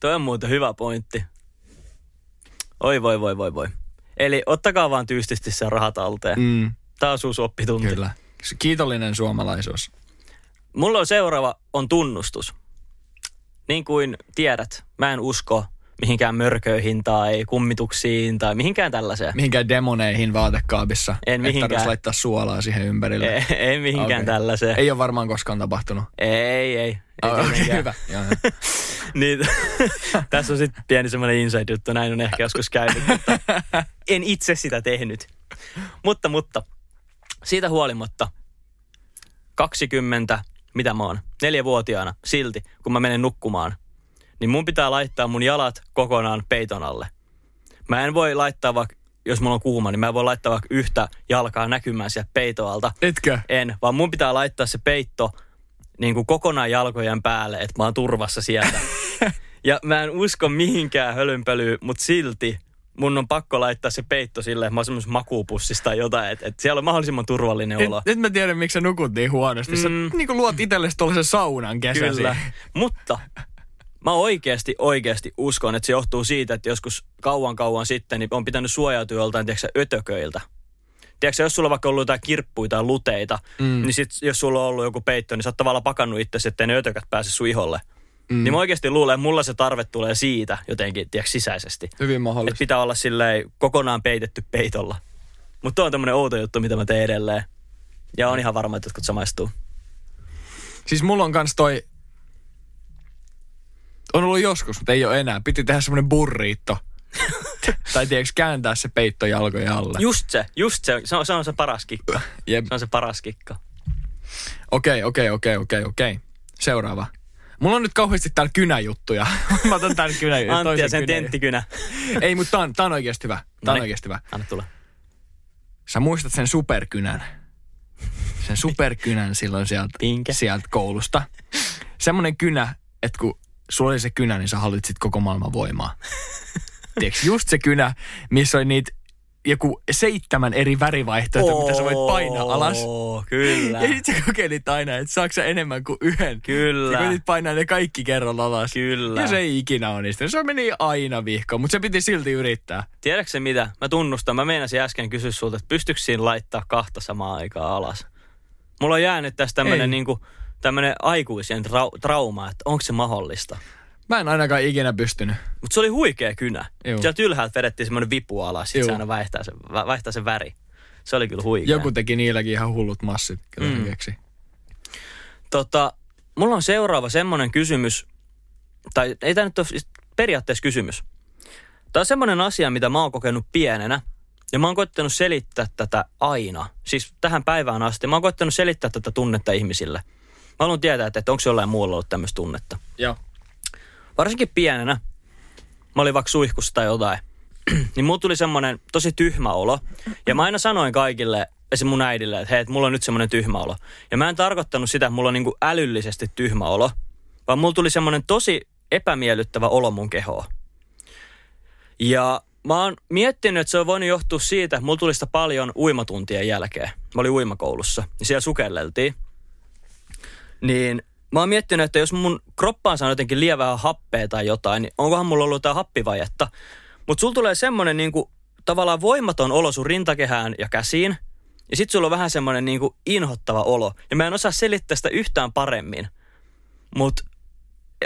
B: Toi on muuten hyvä pointti. Oi voi voi voi voi. Eli ottakaa vaan tyystisti sen rahat talteen.
C: Mm,
B: Taas uusi oppitunti.
C: kyllä. Kiitollinen suomalaisuus.
B: Mulla on seuraava on tunnustus. Niin kuin tiedät, mä en usko mihinkään mörköihin tai kummituksiin tai mihinkään tällaiseen.
C: Mihinkään demoneihin vaatekaapissa.
B: En mihinkään.
C: tarvitsisi laittaa suolaa siihen ympärille.
B: Ei, ei mihinkään okay. tällaiseen.
C: Ei ole varmaan koskaan tapahtunut.
B: Ei, ei. ei
C: Okei,
B: tietenkään.
C: hyvä. Joo, joo.
B: niin, tässä on sitten pieni semmoinen inside-juttu, näin on ehkä joskus käynyt, mutta en itse sitä tehnyt. Mutta, mutta, siitä huolimatta, 20, mitä mä oon, neljävuotiaana silti, kun mä menen nukkumaan, niin mun pitää laittaa mun jalat kokonaan peiton alle. Mä en voi laittaa vaikka, jos mulla on kuuma, niin mä en voi laittaa vaikka yhtä jalkaa näkymään sieltä peitoalta.
C: Etkö?
B: En, vaan mun pitää laittaa se peitto niin kuin kokonaan jalkojen päälle, että mä oon turvassa sieltä. ja mä en usko mihinkään hölynpölyyn, mutta silti mun on pakko laittaa se peitto silleen, että mä oon semmoisessa makuupussissa tai jotain, että, että siellä on mahdollisimman turvallinen
C: Nyt,
B: olo.
C: nyt mä tiedän, miksi sä nukut niin huonosti. Sä
B: Mm.
C: niin kuin luot itsellesi tuollaisen saunan kesäsi.
B: Kyllä. Mutta mä oikeasti, oikeasti uskon, että se johtuu siitä, että joskus kauan kauan sitten niin on pitänyt suojautua joltain, tiedätkö, ötököiltä. Tiedätkö, jos sulla on vaikka ollut jotain kirppuja tai luteita,
C: Mm.
B: niin sit, jos sulla on ollut joku peitto, niin sä oot tavallaan pakannut itse, ettei ne ötökät pääse sun iholle. Mm. Niin mä oikeasti luulen, että mulla se tarve tulee siitä jotenkin, tiedätkö, sisäisesti.
C: Hyvin
B: Että
C: mahdollista.
B: pitää olla silleen kokonaan peitetty peitolla. Mutta on tämmönen outo juttu, mitä mä teen edelleen. Ja on ihan varma, että jotkut samaistuu.
C: Siis mulla on kans toi... On ollut joskus, mutta ei ole enää. Piti tehdä semmonen burriitto. tai tiedätkö, kääntää se peitto jalkojen alle.
B: Just se, just se. Se on se, on se paras kikka.
C: Jep.
B: Se on se paras kikka.
C: Okei, okei, okei, okei, okei. Seuraava. Mulla on nyt kauheasti täällä kynäjuttuja. Mä otan tän kynä,
B: Antti ja sen
C: kynä-
B: tenttikynä.
C: Ei, mutta tää on, tää on oikeasti hyvä. Tää on
B: Noniin.
C: oikeasti hyvä.
B: Anna tulla.
C: Sä muistat sen superkynän. Sen superkynän silloin sieltä,
B: Minkä?
C: sieltä koulusta. Semmonen kynä, että kun sulla oli se kynä, niin sä hallitsit koko maailman voimaa. Tiedätkö, just se kynä, missä oli niitä joku seitsemän eri värivaihtoehtoa, mitä sä voit painaa alas.
B: Oo, Kyllä.
C: Ja sit sä kokeilit aina, että saako sä enemmän kuin yhden.
B: Kyllä.
C: Sä koitit painaa ne kaikki kerralla alas.
B: Kyllä.
C: Ja se ei ikinä onnistunut. Se meni aina vihkoon, mutta se piti silti yrittää.
B: Tiedätkö se mitä? Mä tunnustan. Mä meinasin äsken kysyä sulta, että pystyykö siinä laittaa kahta samaa aikaa alas? Mulla on jäänyt tästä
C: Ei.
B: tämmönen niinku, tämmönen aikuisen trau- trauma, että onko se mahdollista.
C: Mä en ainakaan ikinä pystynyt.
B: Mutta se oli huikea kynä.
C: Juu.
B: Sieltä ylhäältä vedettiin semmoinen vipu alas, sit
C: Juu.
B: se aina vaihtaa sen, va- vaihtaa sen väri. Se oli kyllä huikea.
C: Joku teki niilläkin ihan hullut massit, ketä
B: Mm.
C: mm. keksi.
B: Tota, mulla on seuraava semmoinen kysymys, tai ei tämä nyt ole siis periaatteessa kysymys. Tämä on semmoinen asia, mitä mä oon kokenut pienenä, ja mä oon koittanut selittää tätä aina. Siis tähän päivään asti. Mä oon koittanut selittää tätä tunnetta ihmisille. Mä haluan tietää, että, että onko jollain muulla ollut tämmöistä tunnetta.
C: Joo.
B: Varsinkin pienenä, mä olin vaikka suihkussa tai jotain, niin mulla tuli semmoinen tosi tyhmä olo. Ja mä aina sanoin kaikille, esim. mun äidille, että hei, että mulla on nyt semmoinen tyhmä olo. Ja mä en tarkoittanut sitä, että mulla on niinku älyllisesti tyhmä olo, vaan mulla tuli semmoinen tosi epämiellyttävä olo mun kehoon. Ja mä oon miettinyt, että se on voinut johtua siitä, että mulla tuli sitä paljon uimatuntien jälkeen. Mä olin uimakoulussa ja siellä sukelleltiin. Niin mä oon miettinyt, että jos mun kroppaan saa jotenkin lievää happea tai jotain, niin onkohan mulla ollut jotain happivajetta. Mutta sulla tulee semmoinen niinku, tavallaan voimaton olo sun rintakehään ja käsiin. Ja sit sulla on vähän semmoinen niinku inhottava olo. Ja mä en osaa selittää sitä yhtään paremmin. Mut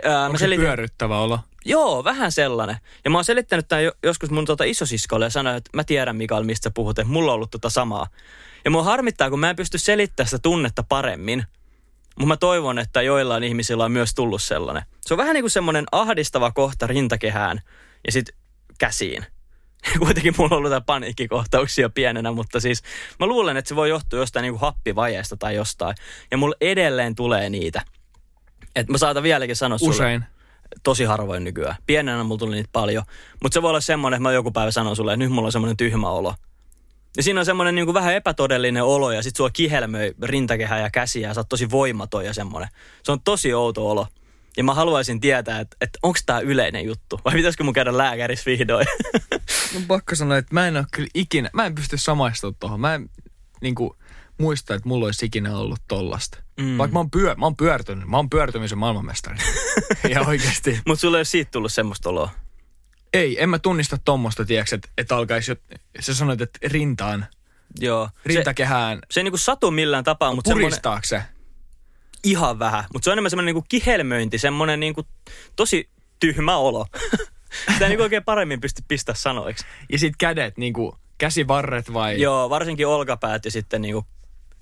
B: ää, mä
C: Onko se
B: selitin,
C: pyörryttävä olo?
B: Joo, vähän sellainen. Ja mä oon selittänyt tämän jo, joskus mun tota isosiskolle ja sanoin, että mä tiedän Mikael, mistä sä puhut, että mulla on ollut tota samaa. Ja mua harmittaa, kun mä en pysty selittämään sitä tunnetta paremmin. Mutta mä toivon, että joillain ihmisillä on myös tullut sellainen. Se on vähän niin kuin semmoinen ahdistava kohta rintakehään ja sitten käsiin. Kuitenkin mulla on ollut jotain paniikkikohtauksia pienenä, mutta siis mä luulen, että se voi johtua jostain niin kuin happivajeesta tai jostain. Ja mulla edelleen tulee niitä. Et mä saatan vieläkin sanoa sulle
C: Usein.
B: tosi harvoin nykyään. Pienenä mulla tuli niitä paljon. Mutta se voi olla semmoinen, että mä joku päivä sanon sulle, että nyt mulla on semmoinen tyhmä olo. Ja siinä on semmoinen niin vähän epätodellinen olo ja sit sua kihelmöi rintakehä ja käsiä ja sä oot tosi voimaton ja semmoinen. Se on tosi outo olo. Ja mä haluaisin tietää, että, että onko tämä yleinen juttu vai pitäisikö mun käydä lääkärissä vihdoin.
C: No pakko sanoa, että mä en ole kyllä ikinä, mä en pysty samaistumaan tuohon. Mä en niin kuin, muista, että mulla olisi ikinä ollut tollasta. Mm. Vaikka mä oon, pyö, mä oon pyörtynyt, mä oon pyörtymisen maailmanmestari. ja oikeasti.
B: Mutta sulle ei ole siitä tullut semmoista oloa.
C: Ei, en mä tunnista tommosta, tiedätkö, että, että alkaisi, jo, sä sanoit, että rintaan,
B: Joo.
C: rintakehään,
B: Se, se ei niinku satu millään tapaa, mutta
C: puristaako se?
B: ihan vähän. Mutta se on enemmän semmoinen niinku kihelmöinti, semmoinen niinku tosi tyhmä olo. Sitä ei niinku oikein paremmin pysty pistää sanoiksi.
C: Ja sit kädet, niinku käsivarret vai?
B: Joo, varsinkin olkapäät ja sitten niinku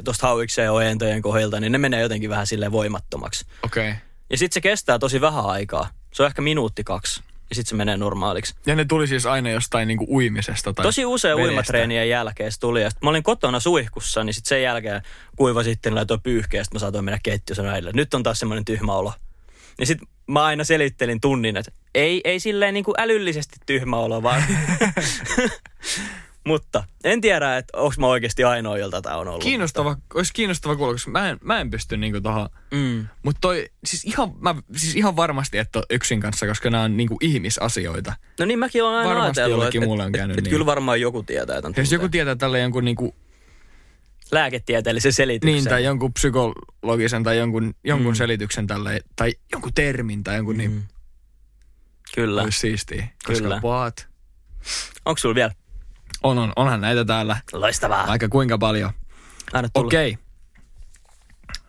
B: tuosta hauikseen ojentojen kohdilta, niin ne menee jotenkin vähän silleen voimattomaksi.
C: Okei. Okay.
B: Ja sitten se kestää tosi vähän aikaa. Se on ehkä minuutti kaksi. Ja sitten se menee normaaliksi.
C: Ja ne tuli siis aina jostain niinku uimisesta tai
B: Tosi usein
C: vedestä.
B: uimatreenien jälkeen se tuli. Ja sit mä olin kotona suihkussa, niin sitten sen jälkeen kuiva sitten laitoi pyyhkeä, ja sit mä saatoin mennä keittiössä näille. Nyt on taas semmoinen tyhmä olo. Ja sitten mä aina selittelin tunnin, että ei, ei silleen niin kuin älyllisesti tyhmä olo, vaan... Mutta en tiedä, että onko mä oikeasti ainoa, jolta tämä on ollut.
C: Kiinnostava, olisi kiinnostava kuulla, koska mä en, mä en pysty niinku tohon.
B: Mm.
C: Mutta toi, siis ihan, mä, siis ihan varmasti et ole yksin kanssa, koska nämä on niinku ihmisasioita.
B: No niin mäkin olen aina
C: Varmasti
B: ajatellut, että
C: muulle on
B: et,
C: käynyt
B: et, et
C: niin.
B: kyllä varmaan joku tietää tämän
C: Jos joku tietää tälle jonkun niinku,
B: Lääketieteellisen selityksen.
C: niin, tai jonkun psykologisen tai jonkun, jonkun
B: Mm.
C: selityksen tälle, tai jonkun termin tai jonkun, niin
B: Mm. Kyllä.
C: olisi siistiä. Koska
B: Kyllä.
C: what?
B: Onko sulla vielä?
C: On, on, onhan näitä täällä
B: Loistavaa.
C: aika kuinka paljon.
B: Anna tulla.
C: Okei. Okay.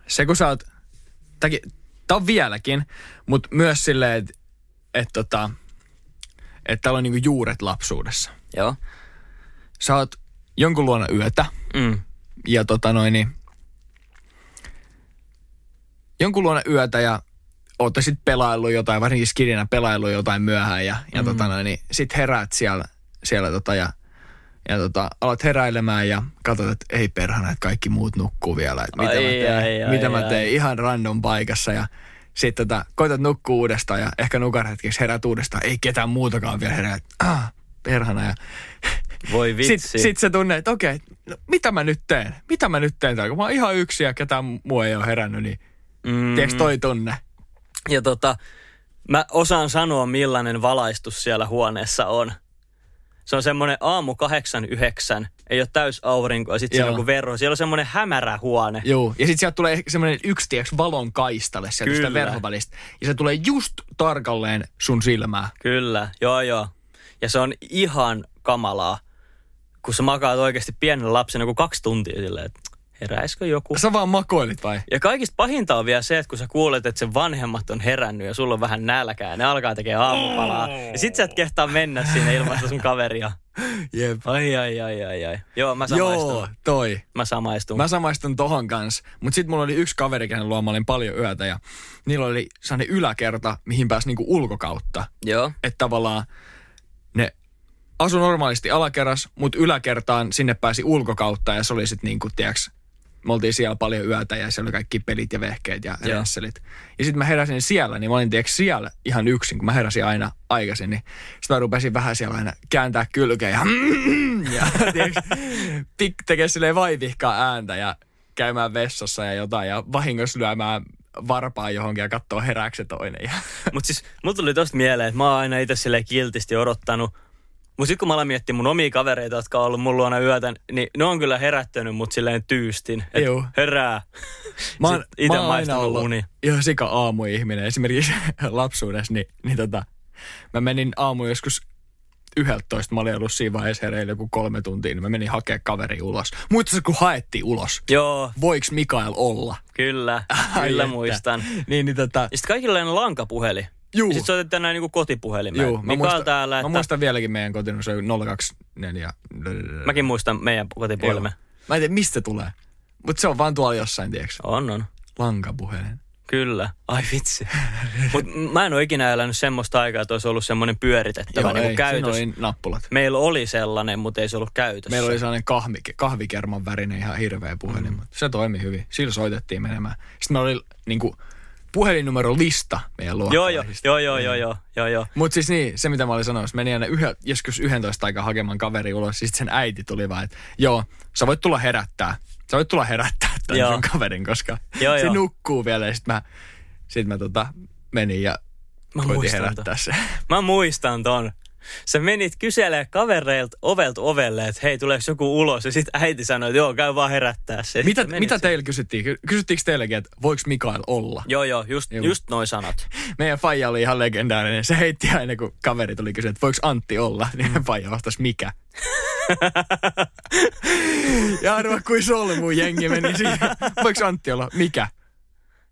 C: Se kun sä oot, tää on vieläkin, mutta myös silleen, että et, tota, et täällä on niinku juuret lapsuudessa.
B: Joo.
C: Sä oot jonkun luona yötä
B: Mm.
C: ja tota noin, niin, jonkun luona yötä ja ootte sit pelaillut jotain, varsinkin skidinä pelaillut jotain myöhään ja, ja
B: Mm.
C: tota noin, niin sit heräät siellä, siellä tota ja, ja tota, alat heräilemään ja katsot, että ei perhana, että kaikki muut nukkuu vielä. Että mitä
B: Ai,
C: mä teen,
B: ai, ai,
C: mitä mä
B: ai.
C: teen ihan random paikassa ja sitten tota, koitat nukkua uudestaan ja ehkä nukarhetkeksi herät uudestaan. Ei ketään muutakaan vielä herää. että, Ah, perhana ja
B: Voi vitsi.
C: sitten sit se tunne, että okei, no, mitä mä nyt teen? Mitä mä nyt teen täällä? Kun mä oon ihan yksi ja ketään muu ei ole herännyt, niin
B: mm.
C: tiedätkö toi tunne?
B: Ja tota, mä osaan sanoa millainen valaistus siellä huoneessa on. Se on semmoinen aamu kahdeksan, yhdeksän, ei ole täys aurinko ja sitten siellä on joku verho. Siellä on semmoinen hämärä huone.
C: Joo. Ja sitten sieltä tulee semmoinen yksi, tiedätkö, valon kaistalle sieltä sitä
B: Kyllä.
C: verhovälistä. Ja se tulee just tarkalleen sun silmää.
B: Kyllä, joo joo. Ja se on ihan kamalaa, kun sä makaat oikeasti pienellä lapsena kuin kaksi tuntia silleen, että heräisikö joku?
C: Sä vaan makoilit vai?
B: Ja kaikista pahinta on vielä se, että kun sä kuulet, että sen vanhemmat on herännyt ja sulla on vähän nälkää, ne alkaa tekemään aamupalaa. Ja sit sä et kehtaa mennä sinne ilman sitä sun kaveria.
C: Jep.
B: Ai, ai, ai, ai, ai. Joo, mä samaistun.
C: Joo, toi.
B: Mä samaistun.
C: Mä samaistun tohon kanssa. Mutta sitten mulla oli yksi kaveri, kenen luo mä olin paljon yötä ja niillä oli sellainen yläkerta, mihin pääsi niinku ulkokautta.
B: Joo.
C: Että tavallaan ne asu normaalisti alakerras, mutta yläkertaan sinne pääsi ulkokautta ja se oli sitten niinku, tiiäks, me oltiin siellä paljon yötä ja siellä oli kaikki pelit ja vehkeet ja
B: Joo.
C: rensselit. Ja sitten mä heräsin siellä, niin mä olin tiiäks, siellä ihan yksin, kun mä heräsin aina aikaisin, niin sitten mä rupesin vähän siellä aina kääntää kylkeä ja, ja tik, tekee silleen vaivihkaa ääntä ja käymään vessassa ja jotain ja vahingossa lyömään varpaa johonkin ja katsoo herääkö se toinen. Ja
B: Mut siis, mulla tuli tosta mieleen, että mä oon aina itse silleen kiltisti odottanut. Mut sit kun mä alan miettiä mun omia kavereita, jotka on ollut mun luona yötä, niin ne on kyllä herättänyt mut silleen tyystin. Et
C: Juu.
B: herää.
C: Mä oon,
B: ite
C: mä oon aina ollut
B: uni.
C: ihan sika aamuihminen. Esimerkiksi lapsuudessa, niin, niin tota, mä menin aamu joskus 11, mä olin ollut siinä vaiheessa hereillä joku kolme tuntia, niin mä menin hakea kaveri ulos. Muistatko, kun haettiin ulos?
B: Joo,
C: Voiks Mikael olla?
B: kyllä.
C: Ai
B: kyllä
C: että.
B: muistan.
C: Niin, niin tota,
B: Ja sit kaikilla on lankapuheli.
C: Juu.
B: Ja sit soitettiin näin niinku kotipuhelimeen.
C: juu, mä
B: Mikael
C: muistan,
B: täällä,
C: mä
B: että
C: muistan vieläkin meidän kotiin, se oli 024.
B: mäkin muistan meidän kotipuhelimen.
C: Mä en tiedä, mistä tulee. Mutta se on vaan tuolla jossain, tiedätkö?
B: On, on.
C: Lankapuhelin.
B: Kyllä. Ai vitsi. Mut mä en ole ikinä elänyt semmoista aikaa, että olisi ollut semmoinen pyöritettävä
C: Joo,
B: niinku
C: ei,
B: käytös.
C: oli nappulat.
B: Meillä oli sellainen, mutta ei se ollut käytössä.
C: Meillä oli sellainen kahvi, kahvikerman värinen ihan hirveä puhelin, mm. mutta se toimi hyvin. Sillä soitettiin menemään. Sitten meillä oli niinku, puhelinnumero lista meidän
B: Joo, joo, joo, joo, joo, joo, joo, joo.
C: Mutta siis niin, se mitä mä olin sanomassa, meni aina yhä, joskus 11 aikaa hakemaan kaveri ulos, sitten sen äiti tuli vaan, että joo, sä voit tulla herättää. Sä voit tulla herättää tämän
B: Joo.
C: sun kaverin, koska
B: Joo,
C: se
B: joo.
C: nukkuu vielä. Ja sitten mä, sit mä tota, menin ja
B: Mä
C: koitin
B: muistan, ton.
C: herättää se.
B: Mä muistan ton. Sä menit kyselee kavereilta ovelta ovelle, että hei, tuleeko joku ulos? Ja sitten äiti sanoi, että joo, käy vaan herättää se.
C: Mitä, mitä teillä kysyttiin? Ky- Kysyttiinkö teillekin, että voiko Mikael olla?
B: Joo, joo, just,
C: Juu.
B: just noi sanat.
C: Meidän faija oli ihan legendaarinen. Se heitti aina, kun kaveri tuli kysyä, että voiko Antti olla? Niin mm. faija vastasi, mikä? ja arva, kuin solmu jengi meni siihen. Voiko Antti olla? Mikä?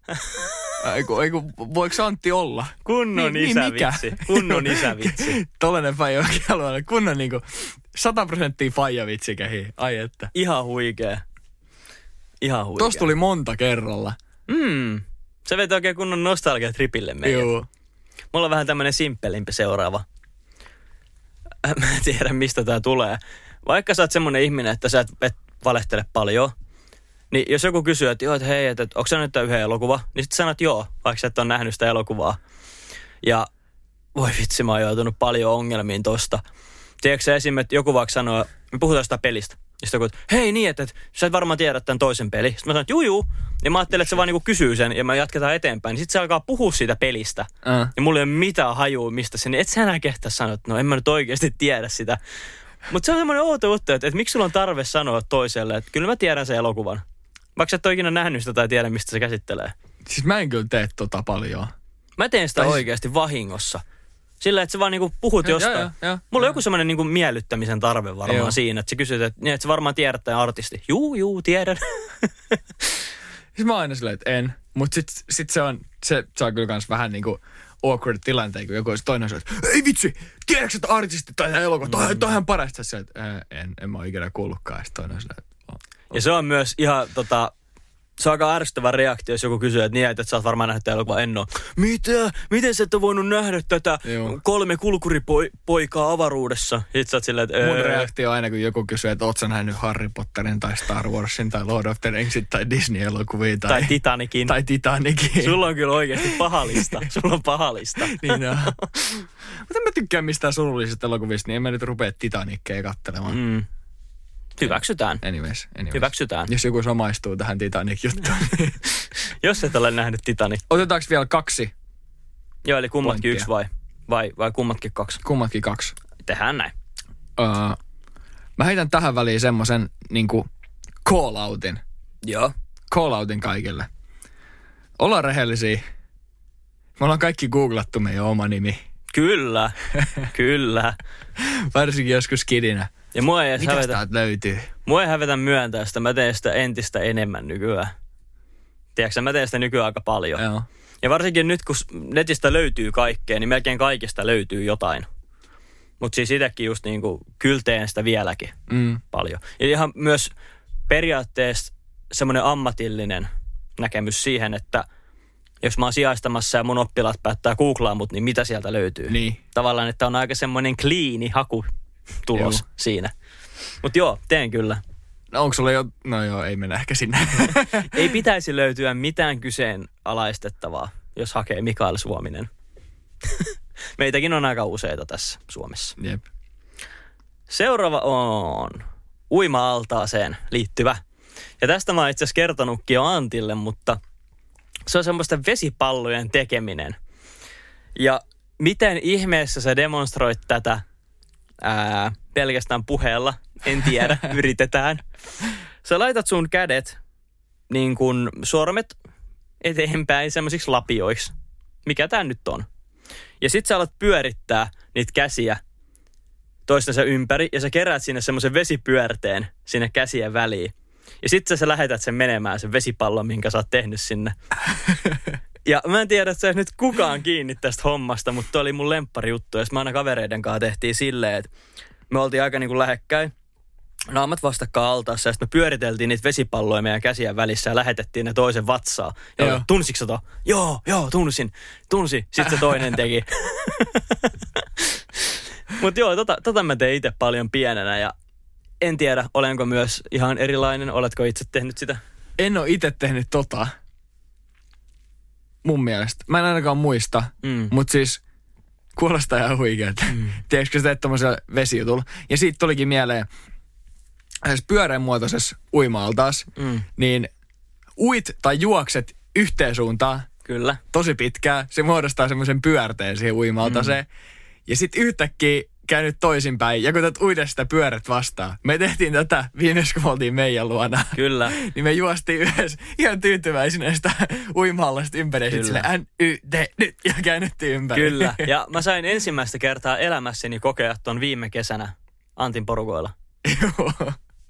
C: Eiku, eiku, voiko Antti olla?
B: Kunnon
C: Niin, niin, mikä?
B: isävitsi. Kunnon isävitsi.
C: Tollainen faija oikein haluaa. Kunnon niinku 100 prosenttia faija vitsi kehi. Ai että.
B: Ihan huikea. Ihan huikea.
C: Tosta tuli monta kerralla.
B: Mm. Se veti oikein kunnon nostalgia tripille meidän.
C: Joo.
B: Mulla on vähän tämmönen simppelimpi seuraava. Mä en tiedä, mistä tää tulee. Vaikka sä oot semmonen ihminen, että sä et, et valehtele paljon, niin jos joku kysyy, että joo, että hei, että, että onko sä nyt yhden elokuva, niin sit sanot joo, vaikka sä et ole nähnyt sitä elokuvaa. Ja voi vitsi, mä oon joutunut paljon ongelmiin tosta. Tiedätkö sä esim. että joku vaikka sanoo, me puhutaan sitä pelistä. Ja sitten että hei niin, että, että sä et varmaan tiedä tämän toisen peli. Sitten mä sanon, että juu, juu. Ja mä ajattelin, että se vaan niinku kysyy sen ja me jatketaan eteenpäin. Niin sitten se alkaa puhua siitä pelistä. Ja mulla ei ole mitään hajua, mistä se, niin et sä enää kehtaa sanoa, että no en mä nyt oikeasti tiedä sitä. Mutta se on semmoinen outo juttu, että, että miksi sulla on tarve sanoa toiselle, että kyllä mä tiedän sen elokuvan. Vaikka sä et ole ikinä nähnyt sitä tai tiedä, mistä se käsittelee.
C: Siis mä en kyllä tee tota paljon.
B: Mä teen sitä
C: Tai siis-
B: oikeasti vahingossa. Sillä, että sä vaan niinku puhut
C: Joo,
B: jostain.
C: joo, joo,
B: Mulla on joku semmoinen niinku miellyttämisen tarve varmaan
C: Joo.
B: siinä, että sä kysyt, että, niin, että sä varmaan tiedät tämän artisti. Juu, juu, tiedän.
C: Siis mä aina silleen, että en. Mut sit, sit se on, se saa kyllä kans vähän niinku awkward tilanteen, kun joku olisi toinen sanoo, että ei vitsi, tiedätkö että artisti tai elokuva, toi, toi on ihan parasta. Se, että "Ää, en, en mä oo ikinä kuullutkaan. Sitten toinen silleen, että.
B: Ja se on myös ihan tota, se on aika ärsyttävä reaktio, jos joku kysyy, että niin, että sä oot varmaan nähnyt tämän elokuvan en oo. Mitä? Miten sä et ole voinut nähdä tätä
C: Joo.
B: kolme kulkuripoikaa avaruudessa? Sä oot silleen, että
C: Mun
B: "Öö,
C: reaktio aina, kun joku kysyy, että oot sä nähnyt Harry Potterin tai Star Warsin tai Lord of the Ringsit tai Disney-elokuvia tai,
B: tai Titanikin.
C: tai Titanicin.
B: Sulla on kyllä oikeasti pahallista. Sulla on pahallista.
C: niin on. Mutta mä tykkää mistään surullisista elokuvista, niin en mä nyt rupea Titanickeja kattelemaan. Mm.
B: Hyväksytään.
C: Anyways, anyways.
B: Hyväksytään.
C: Jos joku samaistuu tähän Titanic-juttuun. niin-
B: Jos et ole nähnyt Titanic.
C: Otetaanko vielä kaksi?
B: Joo, eli kummatkin
C: Pointtia.
B: yksi vai? Vai, vai kummatkin kaksi?
C: Kummatkin kaksi.
B: Tehdään näin.
C: Uh, mä heitän tähän väliin semmoisen niinku call-outin.
B: Joo.
C: Call-outin kaikille. Ollaan rehellisiä. Me ollaan kaikki googlattu meidän oma nimi.
B: Kyllä. Kyllä.
C: Varsinkin joskus kidinä.
B: Ja mua ei,
C: Mitä
B: hävetä,
C: löytyy?
B: mua ei hävetä myöntää sitä. Mä teen sitä entistä enemmän nykyään. Tiedätkö, mä teen sitä nykyään aika paljon.
C: Joo.
B: Ja varsinkin nyt, kun netistä löytyy kaikkea, niin melkein kaikista löytyy jotain. Mutta siis itsekin just niin kuin kylteen sitä vieläkin
C: Mm.
B: paljon. Ja ihan myös periaatteessa semmoinen ammatillinen näkemys siihen, että jos mä oon sijaistamassa ja mun oppilaat päättää googlaa mut, niin mitä sieltä löytyy?
C: Niin.
B: Tavallaan, että on aika semmoinen kliini haku tulos
C: Joo.
B: siinä. Mutta joo, teen kyllä.
C: No onko sulla jo... No joo, ei mennä ehkä sinne.
B: Ei pitäisi löytyä mitään kyseenalaistettavaa, jos hakee Mikael Suominen. Meitäkin on aika useita tässä Suomessa.
C: Jep.
B: Seuraava on uima-altaaseen liittyvä. Ja tästä mä oon itse asiassa kertonutkin jo Antille, mutta se on semmoista vesipallojen tekeminen. Ja miten ihmeessä sä demonstroit tätä ää, pelkästään puheella? En tiedä, yritetään. Sä laitat sun kädet, niin kuin sormet eteenpäin semmoisiksi lapioiksi. Mikä tää nyt on? Ja sit sä alat pyörittää niitä käsiä toistensa ympäri ja sä keräät sinne semmoisen vesipyörteen sinne käsien väliin. Ja sitten sä lähetät sen menemään, sen vesipallon, minkä sä oot tehnyt sinne. Ja mä en tiedä, että sä nyt kukaan kiinni tästä hommasta, mutta toi oli mun lemppari juttu. Ja mä aina kavereiden kanssa tehtiin silleen, että me oltiin aika niin kuin lähekkäin. Naamat vastakkain altaassa ja sitten me pyöriteltiin niitä vesipalloja meidän käsien välissä ja lähetettiin ne toisen vatsaa. Ja
C: Joo.
B: tunsitko to? Joo, joo, tunsin, tunsi. Sitten se toinen teki. Mutta joo, tota, tota mä tein itse paljon pienenä ja en tiedä, olenko myös ihan erilainen. Oletko itse tehnyt sitä?
C: En ole itse tehnyt tota. Mun mielestä. Mä en ainakaan muista.
B: Mm.
C: Mutta siis kuulostaa ihan huikealta. Mm. Tiedätkö, sä teet tommosella vesijutulla. Ja siitä tulikin mieleen, tässä pyöreänmuotoisessa uima-altaas,
B: Mm.
C: niin uit tai juokset yhteen suuntaan
B: Kyllä.
C: tosi pitkää. Se muodostaa semmoisen pyörteen siihen uimaltaseen. Mm. Ja sitten yhtäkkiä käynyt toisinpäin. Ja kun tätä uida sitä pyörät vastaan. Me tehtiin tätä viimeis, kun me oltiin meidän luona.
B: Kyllä.
C: niin me juostiin yhdessä ihan tyytyväisinä sitä uimahallasta ympäri. Sitten
B: Kyllä.
C: sille N, Y, D, nyt. Ja käännyttiin ympäri.
B: Kyllä. Ja mä sain ensimmäistä kertaa elämässäni kokea ton viime kesänä Antin porukoilla.
C: Joo.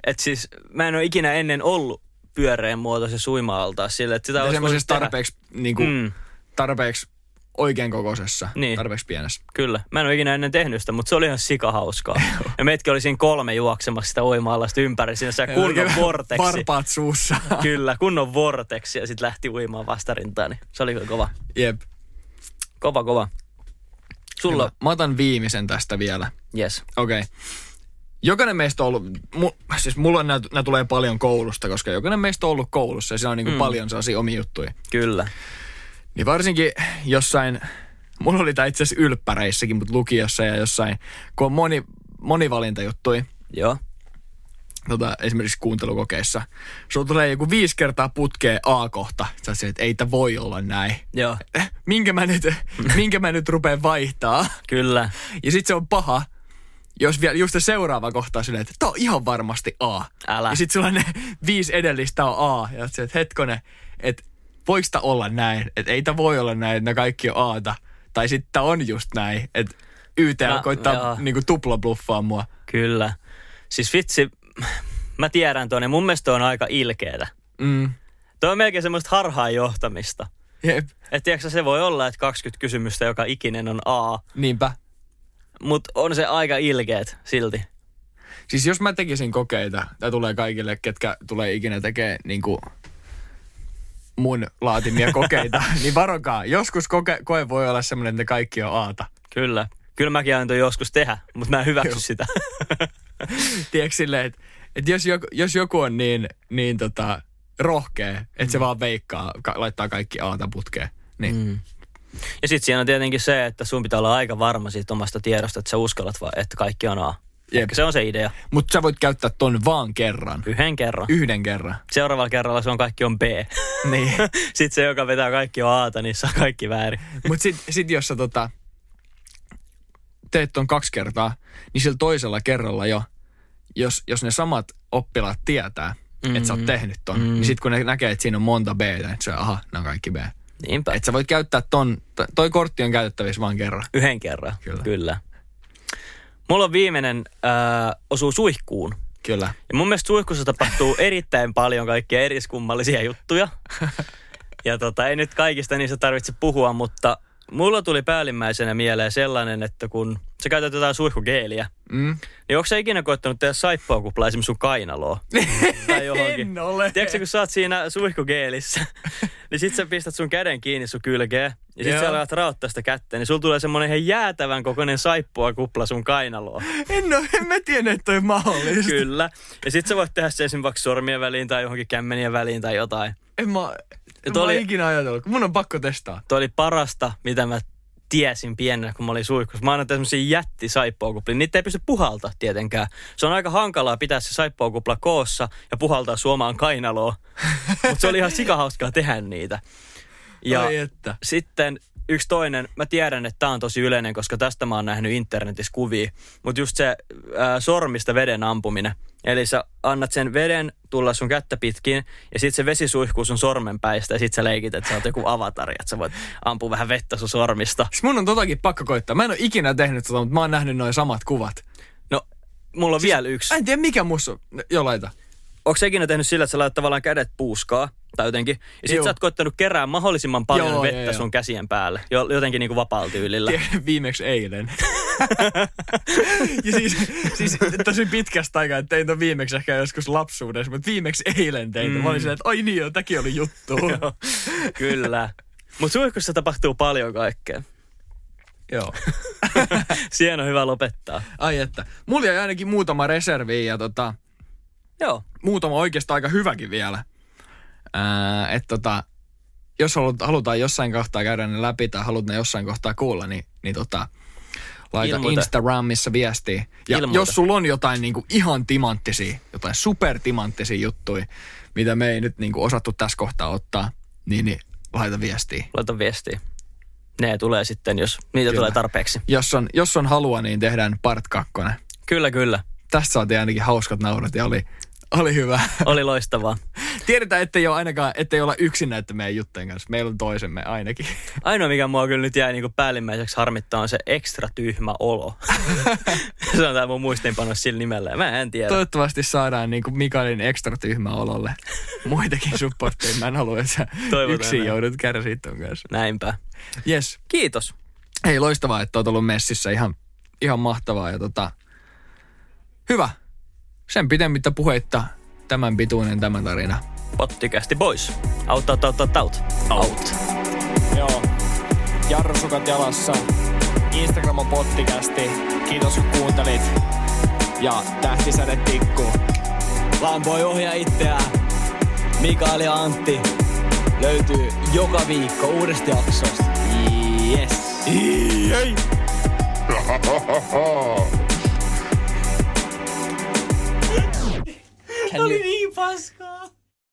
B: Et siis mä en ole ikinä ennen ollut pyöreän muotoisessa uima-altaassa sille, että sitä
C: Ja
B: olisi
C: semmoisessa
B: tehdä.
C: tarpeeksi, niin kuin,
B: Mm,
C: tarpeeksi oikein kokoisessa.
B: Niin.
C: Tarpeeksi pienessä.
B: kyllä. Mä en ole ikinä ennen tehnyt sitä, mutta se oli ihan sikahauskaa. ja meitkin oli siinä kolme juoksemassa sitä uima-alasta ympäri. Siinä se kunnon vorteksi.
C: Varpaat suussa.
B: Kyllä, kunnon vorteksi ja sitten lähti uimaan vastarintaan. Niin se oli kyllä kova.
C: Jep.
B: Kova, kova. Sulla,
C: Mä, mä otan viimeisen tästä vielä.
B: yes.
C: Okei. Okay. Jokainen meistä on ollut, mu, siis mulla nämä, nämä tulee paljon koulusta, koska jokainen meistä on ollut koulussa ja siellä on niin kuin
B: mm.
C: paljon sellaisia omia juttuja.
B: Kyllä.
C: Niin varsinkin jossain, mulla oli tämä itse asiassa ylppäreissäkin, mutta lukiossa ja jossain, kun on moni, monivalintajuttuja,
B: Joo.
C: tota, esimerkiksi kuuntelukokeissa. Sulla tulee joku viisi kertaa putkeen A-kohta. Sä oot että ei tämä voi olla näin.
B: Joo.
C: Minkä mä nyt, minkä mä nyt rupean vaihtaa?
B: Kyllä.
C: Ja sit se on paha, jos vielä just se seuraava kohta on silleen, että tää on ihan varmasti A.
B: Älä.
C: Ja sit sulla ne viisi edellistä on A. Ja silleen, että hetkone, että voiko tää olla näin? Että ei tää voi olla näin, että ne kaikki on Aata. Tai sitten on just näin, että YT
B: Mä-
C: koittaa
B: joo.
C: niinku tuplabluffaa mua.
B: Kyllä. Siis vitsi, mä tiedän tuonne. Mun mielestä on aika ilkeetä.
C: Mm.
B: Toi on melkein semmoista harhaanjohtamista.
C: Jep,
B: Että tiedätkö, se voi olla, että 20 kysymystä joka ikinen on A,
C: niinpä.
B: mutta on se aika ilkeet silti.
C: Siis jos mä tekisin kokeita, tämä tulee kaikille, ketkä tulee ikinä tekemään niin kuin mun laatimia kokeita, niin varokaa. Joskus koke, koe voi olla semmoinen, että ne kaikki on aata.
B: Kyllä. Kyllä mäkin aion joskus tehdä, mutta mä en hyväksy sitä.
C: Tiedätkö silleen, että, että jos, joku, jos joku on niin, niin tota, rohkea, että
B: Mm.
C: se vaan veikkaa, ka, laittaa kaikki aata putkeen, niin mm.
B: Mm. Ja sitten siinä on tietenkin se, että sun pitää olla aika varma siitä omasta tiedosta, että sä uskallat vaan, että kaikki on A.
C: Jep.
B: Se on se idea.
C: Mutta sä voit käyttää ton vaan kerran.
B: Yhden kerran.
C: Yhden kerran.
B: Seuraavalla kerralla se on kaikki on B.
C: Niin.
B: Sitten se, joka vetää kaikki on Aata, niin se on kaikki väärin.
C: Mutta sitten sit jos sä tota, teet ton kaksi kertaa, niin sillä toisella kerralla jo, jos, jos ne samat oppilaat tietää, mm. että sä oot tehnyt ton, mm. niin sitten kun ne näkee, että siinä on monta B, että se on, aha, ne on kaikki B.
B: Niinpä.
C: Että sä voit käyttää ton, to- toi kortti on käytettävissä vaan kerran.
B: Yhden kerran.
C: Kyllä.
B: Kyllä. Mulla on viimeinen äh, osuu suihkuun.
C: Kyllä.
B: Ja mun mielestä suihkussa tapahtuu erittäin paljon kaikkia eriskummallisia juttuja. Ja tota, ei nyt kaikista niistä tarvitse puhua, mutta mulla tuli päällimmäisenä mieleen sellainen, että kun sä käytät jotain suihkugeeliä,
C: Mm.
B: niin onko sä ikinä koittanut tehdä saippuakuplaa esimerkiksi sun kainaloa? tai johonkin?
C: En ole.
B: Tiedätkö, kun sä oot siinä suihkugeelissä, niin sit sä pistät sun käden kiinni sun kylkeen, ja sit
C: Joo.
B: sä alat raottaa sitä kättä, niin sulla tulee semmonen ihan jäätävän kokoinen saippuakupla sun kainaloa.
C: En, ole, en mä tiedä, että toi mahdollista.
B: Kyllä. Ja sit sä voit tehdä sen esimerkiksi vaikka sormien väliin tai johonkin kämmenien väliin tai jotain.
C: En mä, en mä
B: oli-
C: ikinä ajatellut. Mun on pakko testaa.
B: Toi oli parasta, mitä mä tiesin pienenä, kun mä olin suihkussa. Mä annan tämmöisiä jätti saippuakuplia. Niitä ei pysty puhaltaa tietenkään. Se on aika hankalaa pitää se saippuakupla koossa ja puhaltaa suomaan kainaloa. Mutta se oli ihan sikahauskaa tehdä niitä. Ja
C: Ai että.
B: sitten yksi toinen, mä tiedän, että tämä on tosi yleinen, koska tästä mä oon nähnyt internetissä kuvia, mutta just se ää, sormista veden ampuminen. Eli sä annat sen veden tulla sun kättä pitkin ja sitten se vesi suihkuu sun sormenpäistä ja sitten sä leikit, että sä oot joku avatari, että sä voit ampua vähän vettä sun sormista.
C: Siis mun on totakin pakko koittaa. Mä en ole ikinä tehnyt tota, mutta mä oon nähnyt noin samat kuvat.
B: No, mulla on siis, vielä yksi.
C: Mä en tiedä mikä musta on. No, Jo laita.
B: Onko ikinä tehnyt sillä, että sä laitat tavallaan kädet puuskaa tai jotenkin, ja sit
C: Joo.
B: sä oot koittanut kerää mahdollisimman paljon
C: Joo,
B: vettä
C: joo, joo.
B: sun käsien päälle, jo- jotenkin niinku vapaalla tyylillä.
C: Tiedän, Viimeksi eilen. ja siis, siis tosi pitkästä aikaa, että tein ton viimeksi ehkä joskus lapsuudessa, mutta viimeksi eilen tein. Mm. Mä olin silleen, että oi niin joo, tämäkin oli juttu.
B: Joo, Kyllä. Mutta suihkussa tapahtuu paljon kaikkea.
C: joo.
B: Siihen on hyvä lopettaa.
C: Ai että. Mulla jäi ainakin muutama reservi ja tota,
B: Joo.
C: muutama oikeastaan aika hyväkin vielä. Ää, että tota, jos halut, halutaan jossain kohtaa käydä ne läpi tai haluat ne jossain kohtaa kuulla, niin, niin tota, laita
B: Ilmoita.
C: Instagramissa viestiä. Ja
B: Ilmoita.
C: jos sulla on jotain niinku ihan timanttisia, jotain supertimanttisia juttuja, mitä me ei nyt niinku osattu tässä kohtaa ottaa, niin, niin laita viestiä.
B: Laita viestiä. Ne tulee sitten, jos niitä
C: Kyllä.
B: tulee tarpeeksi.
C: Jos on, jos on halua, niin tehdään part kakkonen.
B: Kyllä, kyllä.
C: Tästä saatiin ainakin hauskat naurat ja oli, oli hyvä.
B: Oli loistavaa.
C: Tiedetään, ettei ole ainakaan, ettei olla yksin näiden meidän juttujen kanssa. Meillä on toisemme ainakin.
B: Ainoa, mikä mua kyllä nyt jäi niinku päällimmäiseksi harmittaa, on se ekstra tyhmä olo. se on tää mun muistiinpanos sillä nimellä. Mä en tiedä.
C: Toivottavasti saadaan niin kuin Mikaelin ekstra tyhmä ololle muitakin supportteja. Mä en halua, että sä yksin
B: näin.
C: joudut kärsiä ton kanssa.
B: Näinpä.
C: Yes.
B: Kiitos.
C: Hei, loistavaa, että oot ollut messissä. Ihan, ihan mahtavaa. Ja tota, hyvä. Sen pitemmittä puheitta tämän pituinen tämä tarina.
B: Pottikästi boys. Out, out, out, out, out. Out.
C: Joo. Jarrusukat jalassa. Instagram on pottikästi. Kiitos kun kuuntelit. Ja tähtisäde tikkuu.
B: Lampoi ohjaa itseään. Mikael ja Antti löytyy joka viikko uudesta jaksosta. Yes. Ei. Oli niin paskaa.